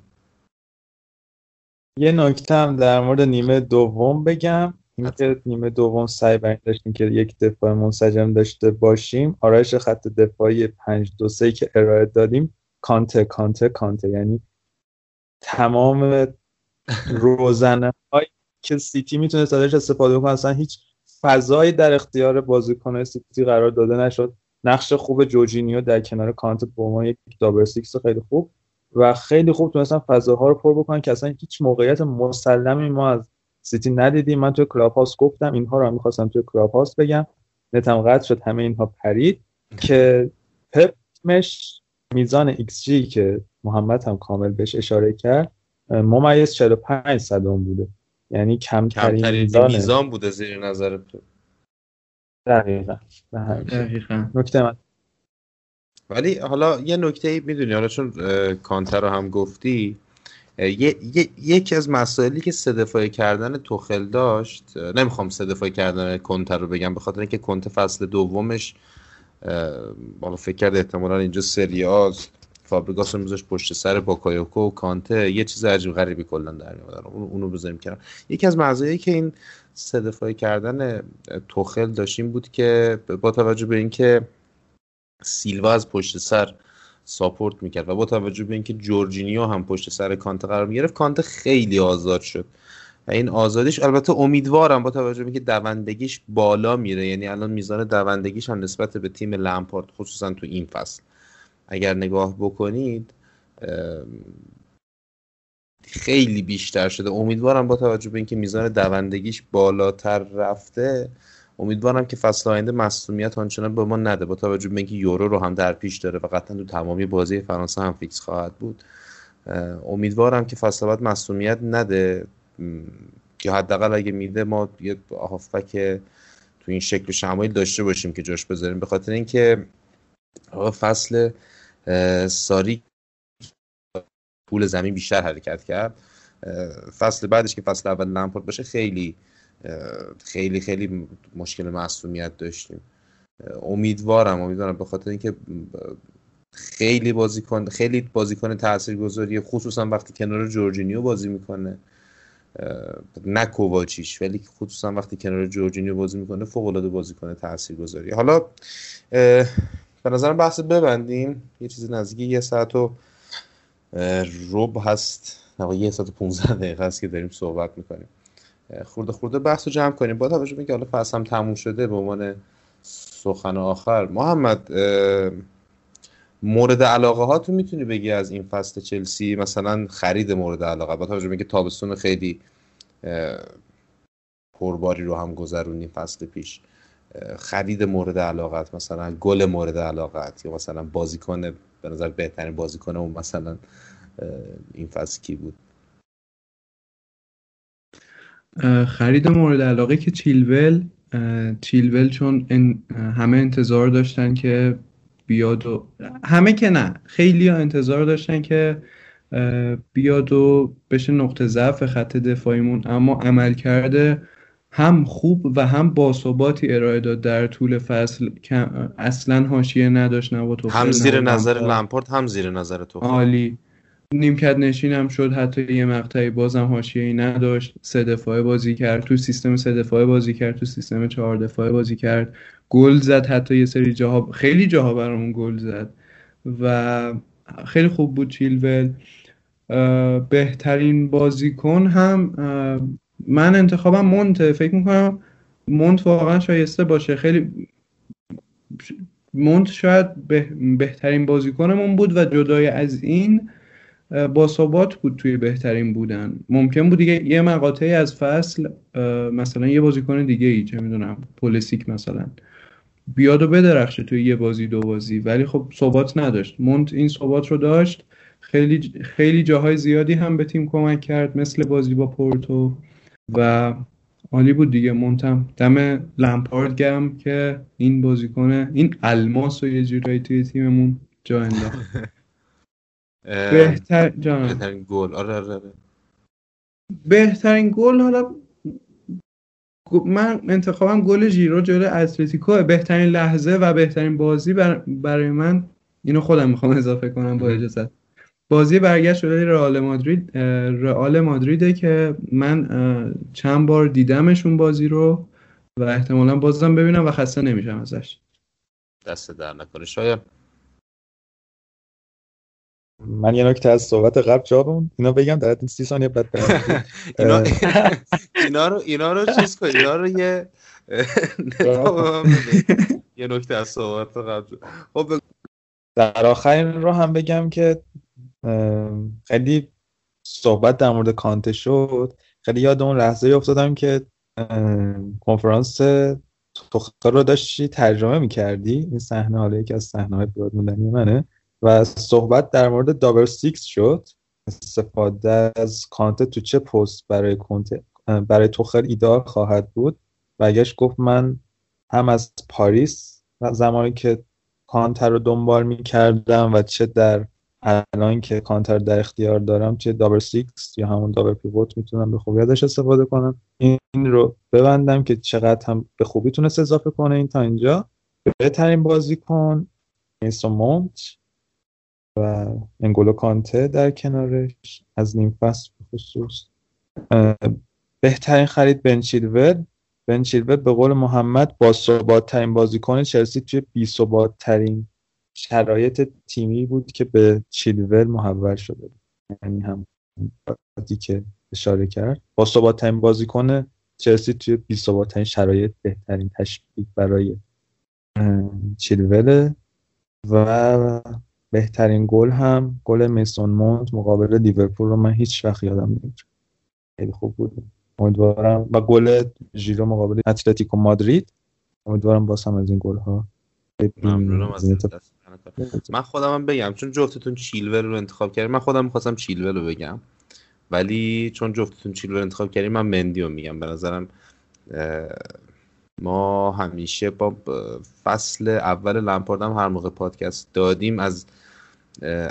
یه نکته هم در مورد نیمه دوم بگم. اینکه نیمه دوم سعی بر داشتیم که یک دفاع منسجم داشته باشیم. آرایش خط دفاعی 5 2 3 که ارائه دادیم. کانته کانته کانته. یعنی تمام روزنه هایی که سیتی می‌تونه ازش استفاده کنه اصلا هیچ فضایی در اختیار بازیکن سیتی قرار داده نشد. نقش خوب جورجینیو در کنار کانت به عنوان یک double six خیلی خوب و خیلی خوب تونستن فضاها رو پر بکنن که اصلا هیچ موقعیت مسلمی ما از سیتی ندیدیم. من توی Clubhouse گفتم اینها رو هم می‌خواستم توی Clubhouse بگم. نتم قطع شد همه اینها پرید که پپمش میزان ایکس جی که محمد هم کامل بهش اشاره کرد ممیز 45 صدام بوده. یعنی کمترین میزان میزان بوده زیر نظر پپ دقیقا. دقیقا. نکته من. ولی حالا یه نکته می‌دونی حالا چون کانتر رو هم گفتی یکی از مسائلی که سه کردن توخل داشت نمی‌خوام سه کردن کنتر رو بگم به خاطر اینکه کنت فصل دومش بالا فکر کرده احتمالا اینجا سریاز فابریگاس رو میذاشت پشت سر باکایوکو و کانته یه چیز عجیب غریبی کلا در میاد اونو بذاریم کنار. یکی از مزایایی که این سه کردن توخل داشتیم بود که با توجه به اینکه سیلوا از پشت سر support می‌کرد و با توجه به اینکه جورجینیو هم پشت سر کانت قرار می‌گرفت کانت خیلی آزاد شد. و این آزادیش البته امیدوارم با توجه به اینکه دوندگیش بالا میره یعنی الان میزان دوندگیش هم نسبت به تیم لمپارد خصوصا تو این فصل. اگر نگاه بکنید خیلی بیشتر شده. امیدوارم با توجه به اینکه میزان دوندگیش بالاتر رفته امیدوارم که فصل آینده مصونیت آنچنان به ما نده. با توجه به اینکه یورو رو هم در پیش داره و قطعا تو تمامی بازی فرانسه هم فیکس خواهد بود امیدوارم که فصل بعد مصونیت نده. که حداقل اگه میده ما یه هافبک تو این شکل شمایل داشته باشیم که جاش بذاریم. به خاطر اینکه فصل ساری پول زمین بیشتر حرکت کرد. فصل بعدش که فصل اول لمپورت باشه خیلی خیلی خیلی مشکل معصومیت داشتیم. امیدوارم امیدوارم به خاطر اینکه خیلی بازیکن خیلی بازیکن تاثیرگذاری خصوصا وقتی کنار جورجینیو بازی می‌کنه نه کوواچیش ولی خصوصا وقتی کنار جورجینیو بازی می‌کنه فوق العاده بازیکن تاثیرگذاری. حالا به نظرم بحث ببندیم. یه چیزی نزدیک یه ساعت و روب هست. یه ساعت و 15 دقیقه هست که داریم صحبت می‌کنیم. خورده خورده بحث رو جمع کنیم. با توجه به حالا فصل هم تموم شده به عنوان سخن آخر محمد مورد علاقه ها تو می‌تونی بگی از این فصل چلسی؟ مثلا خرید مورد علاقه. با توجه به اینکه تابستون خیلی پرباری رو هم گذرونیم فصل پیش. خرید مورد علاقت مثلا گل مورد علاقت یا مثلا بازیکن به نظر بهترین بازیکن اون مثلا این فصل کی بود؟ خرید مورد علاقه که چیلول چیلول چون همه انتظار داشتن که بیاد و همه که نه خیلی ها انتظار داشتن که بیاد و بشه نقطه ضعف خط دفاعیمون. اما عمل کرده هم خوب و هم باثباتی ارائه داد در طول فصل که اصلا حاشیه نداشت نه هم زیر نظر لمپورت هم زیر نظر تو عالی. نیمکت نشین هم شد حتی یه مقطعی بازم حاشیه ای نداشت. سه دفاعه بازی کرد. تو سیستم سه دفاعه بازی کرد تو سیستم چهار دفاعه بازی کرد. گل زد حتی یه سری جاها خیلی جاها برامون گل زد. و خیلی خوب بود چیلول. بهترین بازیکن هم من انتخابم مونت. فکر می‌کنم مونت واقعا شایسته باشه. خیلی مونت شاید بهترین بازیکنمون بود و جدای از این باثبات بود توی بهترین بودن. ممکن بود دیگه یه مقاطعی از فصل مثلا یه بازیکن دیگه ای چه می‌دونم پولیسیک مثلا بیاد و بدرخشه توی یه بازی دو بازی. ولی خب ثبات نداشت. مونت این ثبات رو داشت. خیلی خیلی جاهای زیادی هم به تیم کمک کرد مثل بازی با پورتو. و عالی بود دیگه. مونتم دم لمپارد گرم که این بازیکن این الماس و یه جورایی توی تیممون جا انداخت. بهتر بهترین گل. آره آره, آره. بهترین گل حالا من انتخابم گل ژیرو جلوی اتلتیکو بهترین لحظه و بهترین بازی برای من اینو خودم می‌خوام اضافه کنم با اجازه. بازی برگشت جلوی رئال مادرید. رئال مادریده که من چند بار دیدمشون بازی رو و احتمالا بازم ببینم و خسته نمیشم ازش. دست در نکنه. شاید من یه نکته از صحبت قبل جا اینا بگم در این سی ثانیه بعد اینا, اینا رو اینا رو چیز کن اینا رو یه یه نکته از صحبت قبل. خب در آخر این رو هم بگم که خیلی صحبت در مورد کانته شد. خیلی یاد اون لحظه افتادم که کنفرانس تختا رو داشتی ترجمه می‌کردی؟ این صحنه حالا یکی از صحنه های موندنی منه. و صحبت در مورد دابل سیکس شد. استفاده از کانته تو چه پست برای کانته برای توخل ایدار خواهد بود؟ و گفت من هم از پاریس زمانی که کانته رو دنبال می کردم و چه در الان که کانته در اختیار دارم چه double six یا همون double pivot می‌تونم به خوبی ازش استفاده کنم. این رو ببندم که چقدر هم به خوبی تونست اضافه کنه این تا اینجا. بهترین بازیکن میسون مونت و انگولو کانته در کنارش از نیم فصل خصوص. بهترین خرید بن چیلول بن چیلول به قول محمد با ثبات ترین بازیکن چلسی توی بی ثبات ترین شرایط تیمی بود که به چیلول محول شده یعنی هم که اشاره کرد. با ثبات ترین بازیکن چلسی توی بی ثبات ترین شرایط بهترین تشبیه برای چیلول و بهترین گل هم گل میسون مونت مقابل لیورپول رو من هیچ وقت یادم نمیاد خیلی خوب بود. امیدوارم. و گل ژیرو مقابل اتلتیکو مادرید. امیدوارم باز هم از این گل ها ممنونم از من خودم هم بگم چون جفتتون چیلور رو انتخاب کردیم من خودم می‌خواستم چیلور رو بگم. ولی چون جفتتون چیلور انتخاب کردیم من مندی رو میگم. به نظرم ما همیشه با فصل اول لمپاردم هر موقع پادکست دادیم از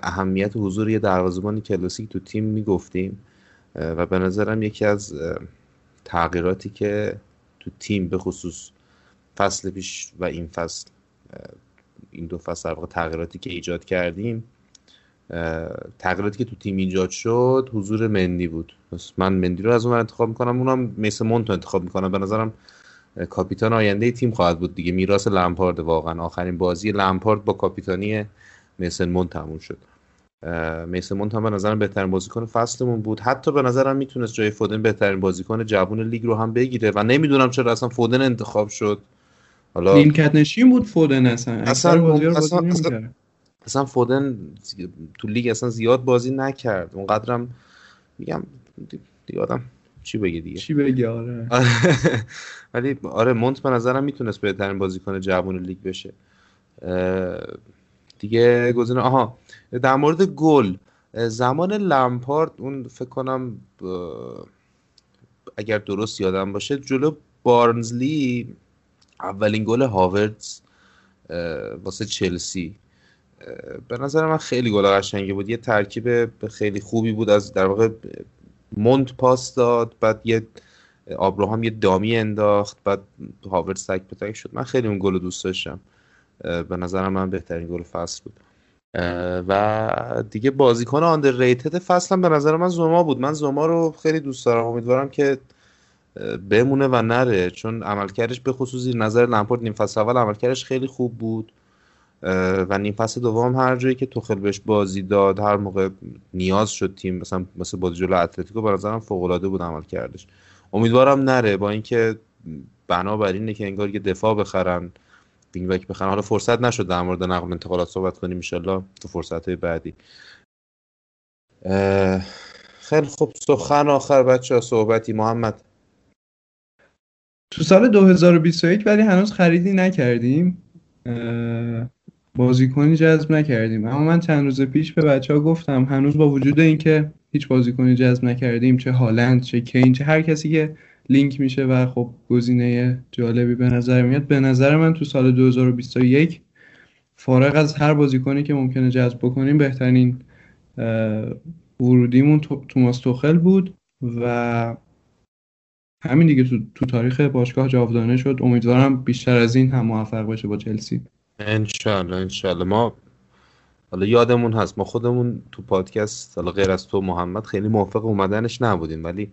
اهمیت حضور یه دروازه‌بان کلاسیک تو تیم می‌گفتیم. و به نظرم یکی از تغییراتی که تو تیم به خصوص فصل پیش و این فصل این دو فصل در تغییراتی که ایجاد کردیم تغییراتی که تو تیم ایجاد شد حضور مندی بود. من مندی رو از اون انتخاب می‌کنم اونم میس مونت انتخاب می‌کنم. به نظرم کاپیتان آینده تیم خواهد بود دیگه. میراث لمپارد واقعا آخرین بازی لمپارد با کاپیتانی میسن مونت تموم شد. میسن مونت هم به نظرم بهترین بازیکن فصلمون بود. حتی به نظرم می‌تونست جای فودن بهترین بازیکن جوون لیگ رو هم بگیره و نمی‌دونم چرا اصلا فودن انتخاب شد. حالا نیمکت نشین بود فودن اصلا. اصلا اصلا, اصلا فودن تو لیگ اصلا زیاد بازی نکرد. اونقدرم میگم دیگه آدم چی بگه دیگه؟ چی بگه؟ آره. ولی آره مونت به نظرم می‌تونست بهترین بازیکن جوان لیگ بشه. دیگه گزینه آها در مورد گل زمان لمپارد اون فکر کنم اگر درست یادم باشه جلو بارنزلی اولین گل هاوردز واسه چلسی. به نظر من خیلی گل قشنگی بود. یه ترکیب خیلی خوبی بود از در واقع مونت پاس داد بعد یه آبراهام یه دامی انداخت بعد هاوردز تک به تک شد. من خیلی اون گل دوست داشتم. به نظرم من بهترین گل فصل بود. و دیگه بازیکن آندر ریتد فصل هم به نظر من زوما بود. من زوما رو خیلی دوست دارم. امیدوارم که بمونه و نره. چون عملکردش به خصوص نظر لمپارد نیم فصل اول عملکردش خیلی خوب بود. و نیم فصل دوم هر جایی که توخل بهش بازی داد هر موقع نیاز شد تیم مثلا مثل بازی جلو اتلتیکو به نظرم فوق العاده بود عمل کردش امیدوارم نره. با اینکه بنابر اینه که انگار یه دفاع بخرن. وینگ بک بخرن حالا فرصت نشد در مورد نقل انتقالات صحبت کنیم ان تو فرصت های بعدی خیلی خوب. سخن آخر بچه ها صحبتی. محمد. تو سال 2021 ولی هنوز خریدی نکردیم. بازیکنی جذب نکردیم. اما من چند روز پیش به بچه ها گفتم هنوز با وجود اینکه هیچ بازیکنی جذب نکردیم چه هالند چه کین چه هر کسی که لینک میشه و خب گزینه جالبی به نظر میاد. به نظر من تو سال 2021 فارغ از هر بازیکنی که ممکنه جذب بکنیم بهترین ورودیمون توماس توخل بود و همین دیگه تو, تو تاریخ باشگاه جاودانه شد. امیدوارم بیشتر از این هم موفق باشه با چلسی. انشالله انشالله. ما حالا یادمون هست ما خودمون تو پادکست حالا غیر از تو محمد خیلی موافق اومدنش نبودیم ولی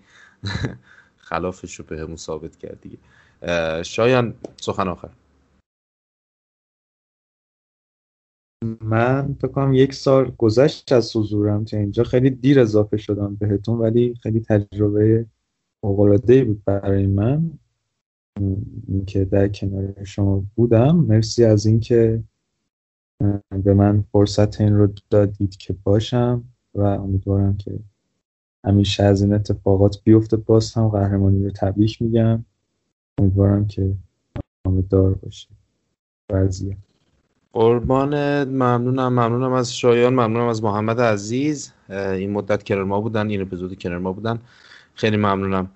خلافش رو بهمون ثابت کرد دیگه. شایان سخن آخر. من فکر کنم یک سال گذشت از حضورم تا اینجا. خیلی دیر اضافه شدم بهتون ولی خیلی تجربه فوق‌العاده‌ای بود برای من. اینکه در کنار شما بودم. مرسی از اینکه به من فرصت این رو دادید که باشم و امیدوارم که همیشه از این اتفاقات بیفته باز هم قهرمانی رو تبریک میگم. امیدوارم که دار باشه. وضعیت. قربان ممنونم ممنونم از شایان ممنونم از محمد عزیز. این مدت کنار ما بودن این اپیزود کنار ما بودن. خیلی ممنونم.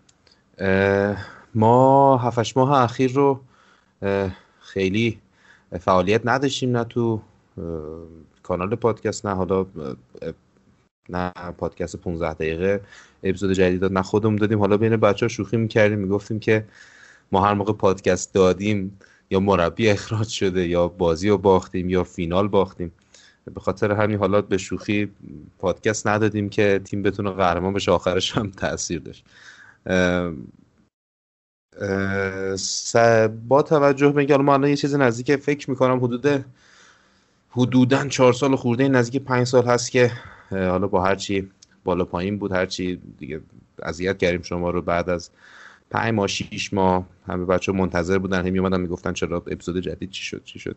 ما هفتش ماه اخیر رو خیلی فعالیت نداشتیم نه تو کانال پادکست نه حالا نه پادکست 15 دقیقه اپیزود جدید داد نه خودمون دادیم. حالا بین بچه ها شوخی می‌کردیم می‌گفتیم که ما هر موقع پادکست دادیم یا مربی اخراج شده یا بازی رو باختیم یا فینال باختیم. به خاطر همین حالات به شوخی پادکست ندادیم که تیم بتونه قهرمان بشه آخرش هم تاثیر داشت. با توجه به اینکه ما الان یه چیز نزدیک فکر می‌کنم حدود حدودا چهار سال خورده نزدیک پنج سال هست که حالا با هرچی بالا پایین بود هرچی دیگه اذیت کردیم شما رو بعد از پنج ماه شیش ماه. همه بچه منتظر بودن همی اومدن می‌گفتن چرا اپیزود جدید چی شد چی شد.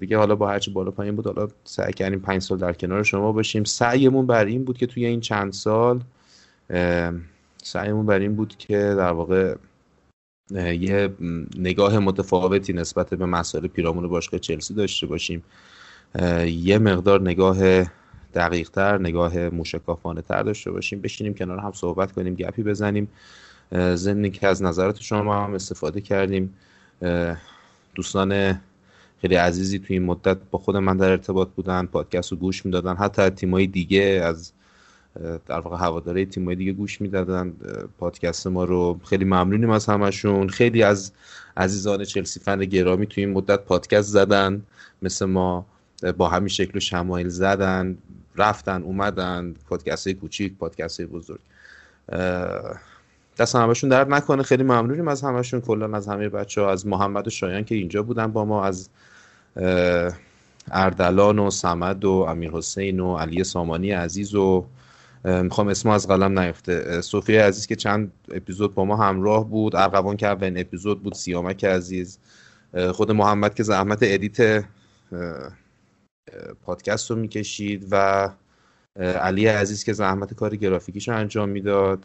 دیگه حالا با هرچی بالا پایین بود حالا سعی کردیم پنج سال در کنار شما باشیم. سعیمون بر این بود که توی این چند سال سعیمون بر این بود که در واقع یه نگاه متفاوتی نسبت به مسائل پیرامون باشگاه چلسی داشته باشیم. یه مقدار نگاه دقیق تر نگاه موشکافانه تر داشته باشیم. بشینیم کنار هم صحبت کنیم گپی بزنیم. ضمن که از نظرات شما هم استفاده کردیم. دوستان خیلی عزیزی توی این مدت با خود من در ارتباط بودن پادکست رو گوش می‌دادن. حتی تیمای دیگه از در واقع هواداره تیمای دیگه گوش می‌دادن. پادکست ما رو خیلی ممنونیم از همشون. خیلی از عزیزان چلسی فن گرامی توی این مدت پادکست زدن. مثل ما با همین شکل و شمایل زدن رفتن اومدن پادکست های کوچیک پادکست های بزرگ دست همشون درد نکنه خیلی ممنونیم از همشون. کلا از همه بچه ها از محمد و شایان که اینجا بودن با ما از اردلان و سمد و امیر حسین و علی سامانی عزیز و می‌خوام اسم از قلم نیفته صوفی عزیز که چند اپیزود با ما همراه بود ارغوان که اولین اپیزود بود سیامک عزیز خود محمد که زحمت ادیت پادکست رو می‌کشید و علی عزیز که زحمت کار گرافیکیش رو انجام می‌داد.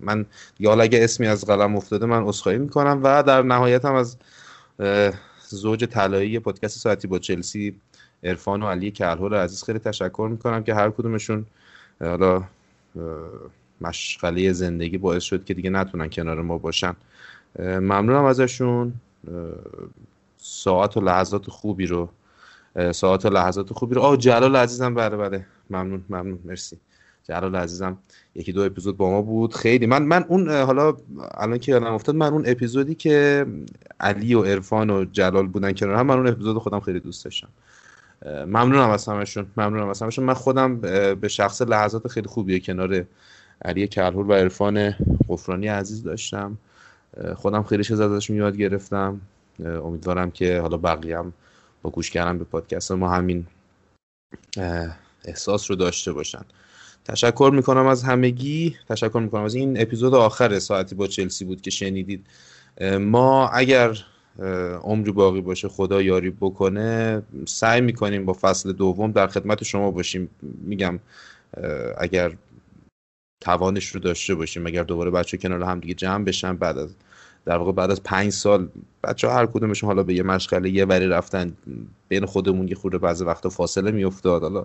من یا اگه اسمی از قلم افتاده من عذرخواهی می‌کنم و در نهایت هم از زوج طلایی پادکست ساعتی با چلسی عرفان و علی کلهور عزیز خیلی تشکر می‌کنم که هر کدومشون حالا مشغله زندگی باعث شد که دیگه نتونن کنار ما باشن. ممنونم ازشون. ساعت و لحظات خوبی رو ساعت و لحظات خوبی رو آه جلال عزیزم بله بله. ممنون ممنون. مرسی. جلال عزیزم یکی دو اپیزود با ما بود. خیلی. من من اون حالا الان که یادم افتاد من اون اپیزودی که علی و عرفان و جلال بودن کنار هم من اون اپیزود خودم خیلی دوست داشتم. ممنونم از همشون ممنونم از همشون من خودم به شخص لحظات خیلی خوبی کنار علی کلهور و عرفان قفرانی عزیز داشتم. خودم خیلی چیز ازشون یاد گرفتم. امیدوارم که حالا بقیه گوش کردن به پادکست ما همین احساس رو داشته باشن. تشکر می‌کنم از همگی. تشکر می‌کنم. از این اپیزود آخر ساعتی با چلسی بود که شنیدید. ما اگر عمری باقی باشه خدا یاری بکنه سعی می‌کنیم با فصل دوم در خدمت شما باشیم. میگم اگر توانش رو داشته باشیم اگر دوباره بچه کنار هم دیگه جمع بشن بعد از در واقع بعد از پنج سال بچه ها هر کدومشون حالا به یه مشغله یه وری رفتن بین خودمون یه خورده بعضی وقتا فاصله میافتاد. حالا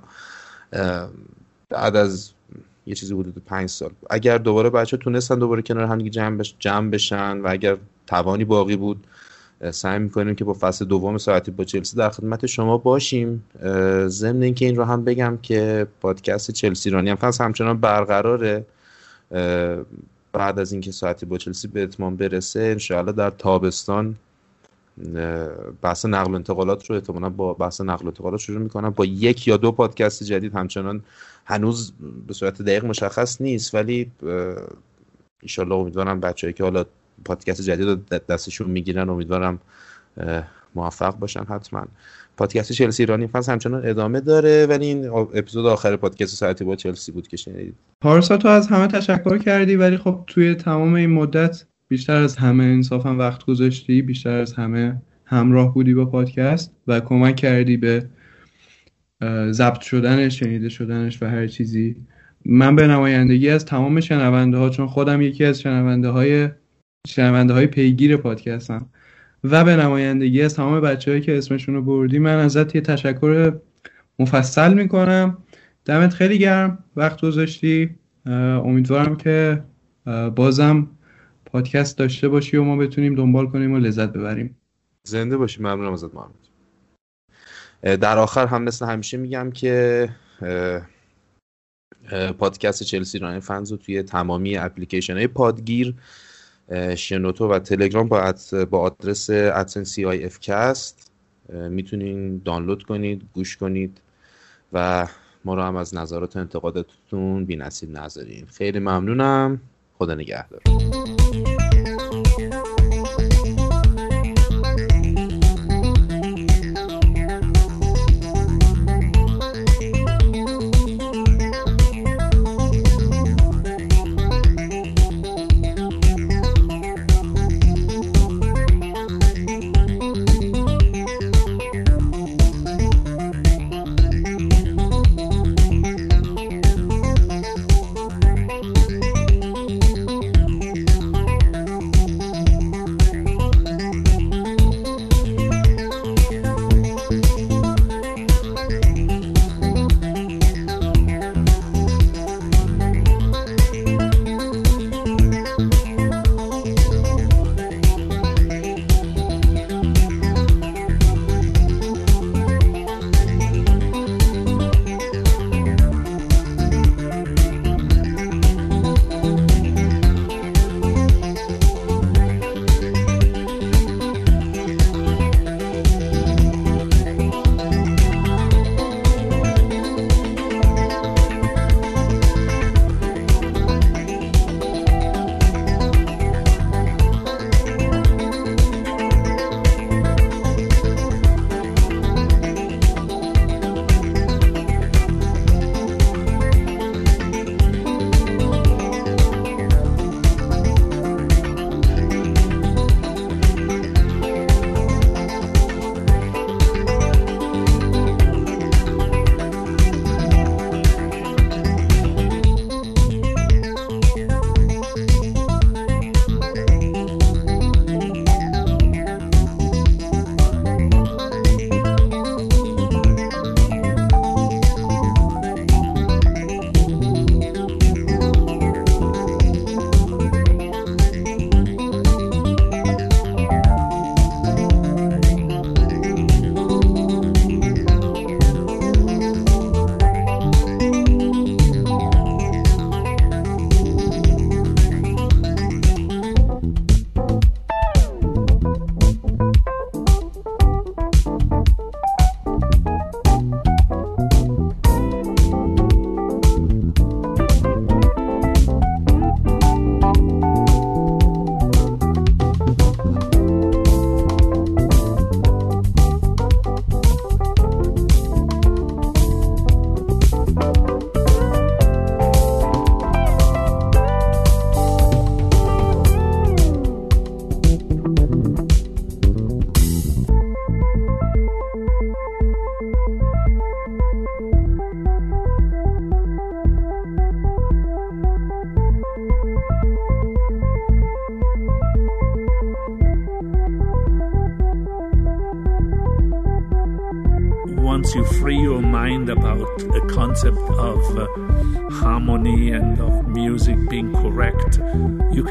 بعد از یه چیزی حدود پنج سال. اگر دوباره بچه تونستن دوباره کنار هم جمع, جمع بشن و اگر توانی باقی بود سعی می‌کنیم که با فصل دوم ساعتی با چلسی در خدمت شما باشیم. ضمن اینکه این رو هم بگم که پادکست چلسی رانی هم فصل همچنان برقراره. بعد از اینکه ساعتی با چلسی به اتمام برسه انشاءالله در تابستان بحث نقل انتقالات رو احتمالا با بحث نقل انتقالات شروع می‌کنم. با یک یا دو پادکست جدید همچنان هنوز به صورت دقیق مشخص نیست ولی ایشالله امیدوارم بچه‌ای که حالا پادکست جدید رو دستشون می‌گیرن امیدوارم موفق باشن حتما. پادکست چلسی ایرانی فصل همچنان ادامه داره ولی این اپیزود آخر پادکست ساعتی با چلسی بود که شنیدید. پارسا تو از همه تشکر کردی ولی خب توی تمام این مدت بیشتر از همه انصافا وقت گذاشتی بیشتر از همه همراه بودی با پادکست و کمک کردی به ضبط شدنش شنیده شدنش و هر چیزی. من به نمایندگی از تمام شنونده ها چون خودم یکی از شنونده های شنونده های پیگیر پادکستم. و به نمایندگی از تمام بچههایی که اسمشون رو بردی من ازت یه تشکر مفصل می‌کنم. دمت خیلی گرم. وقت گذاشتی. امیدوارم که بازم پادکست داشته باشی و ما بتونیم دنبال کنیم و لذت ببریم. زنده باشی. ممنونم ازت محمد. در آخر هم مثل همیشه میگم که پادکست Chelsea Iran Fans رو توی تمامی اپلیکیشن های پادگیر شنوتو و تلگرام با, با آدرس at sign CIF cast. می‌تونین دانلود کنید گوش کنید و ما رو هم از نظرات و انتقاداتتون بی نصیب نذارین. خیلی ممنونم. خدا نگهدار.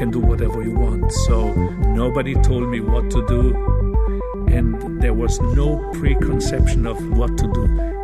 Can do whatever you want. So nobody told me what to do, and there was no preconception of what to do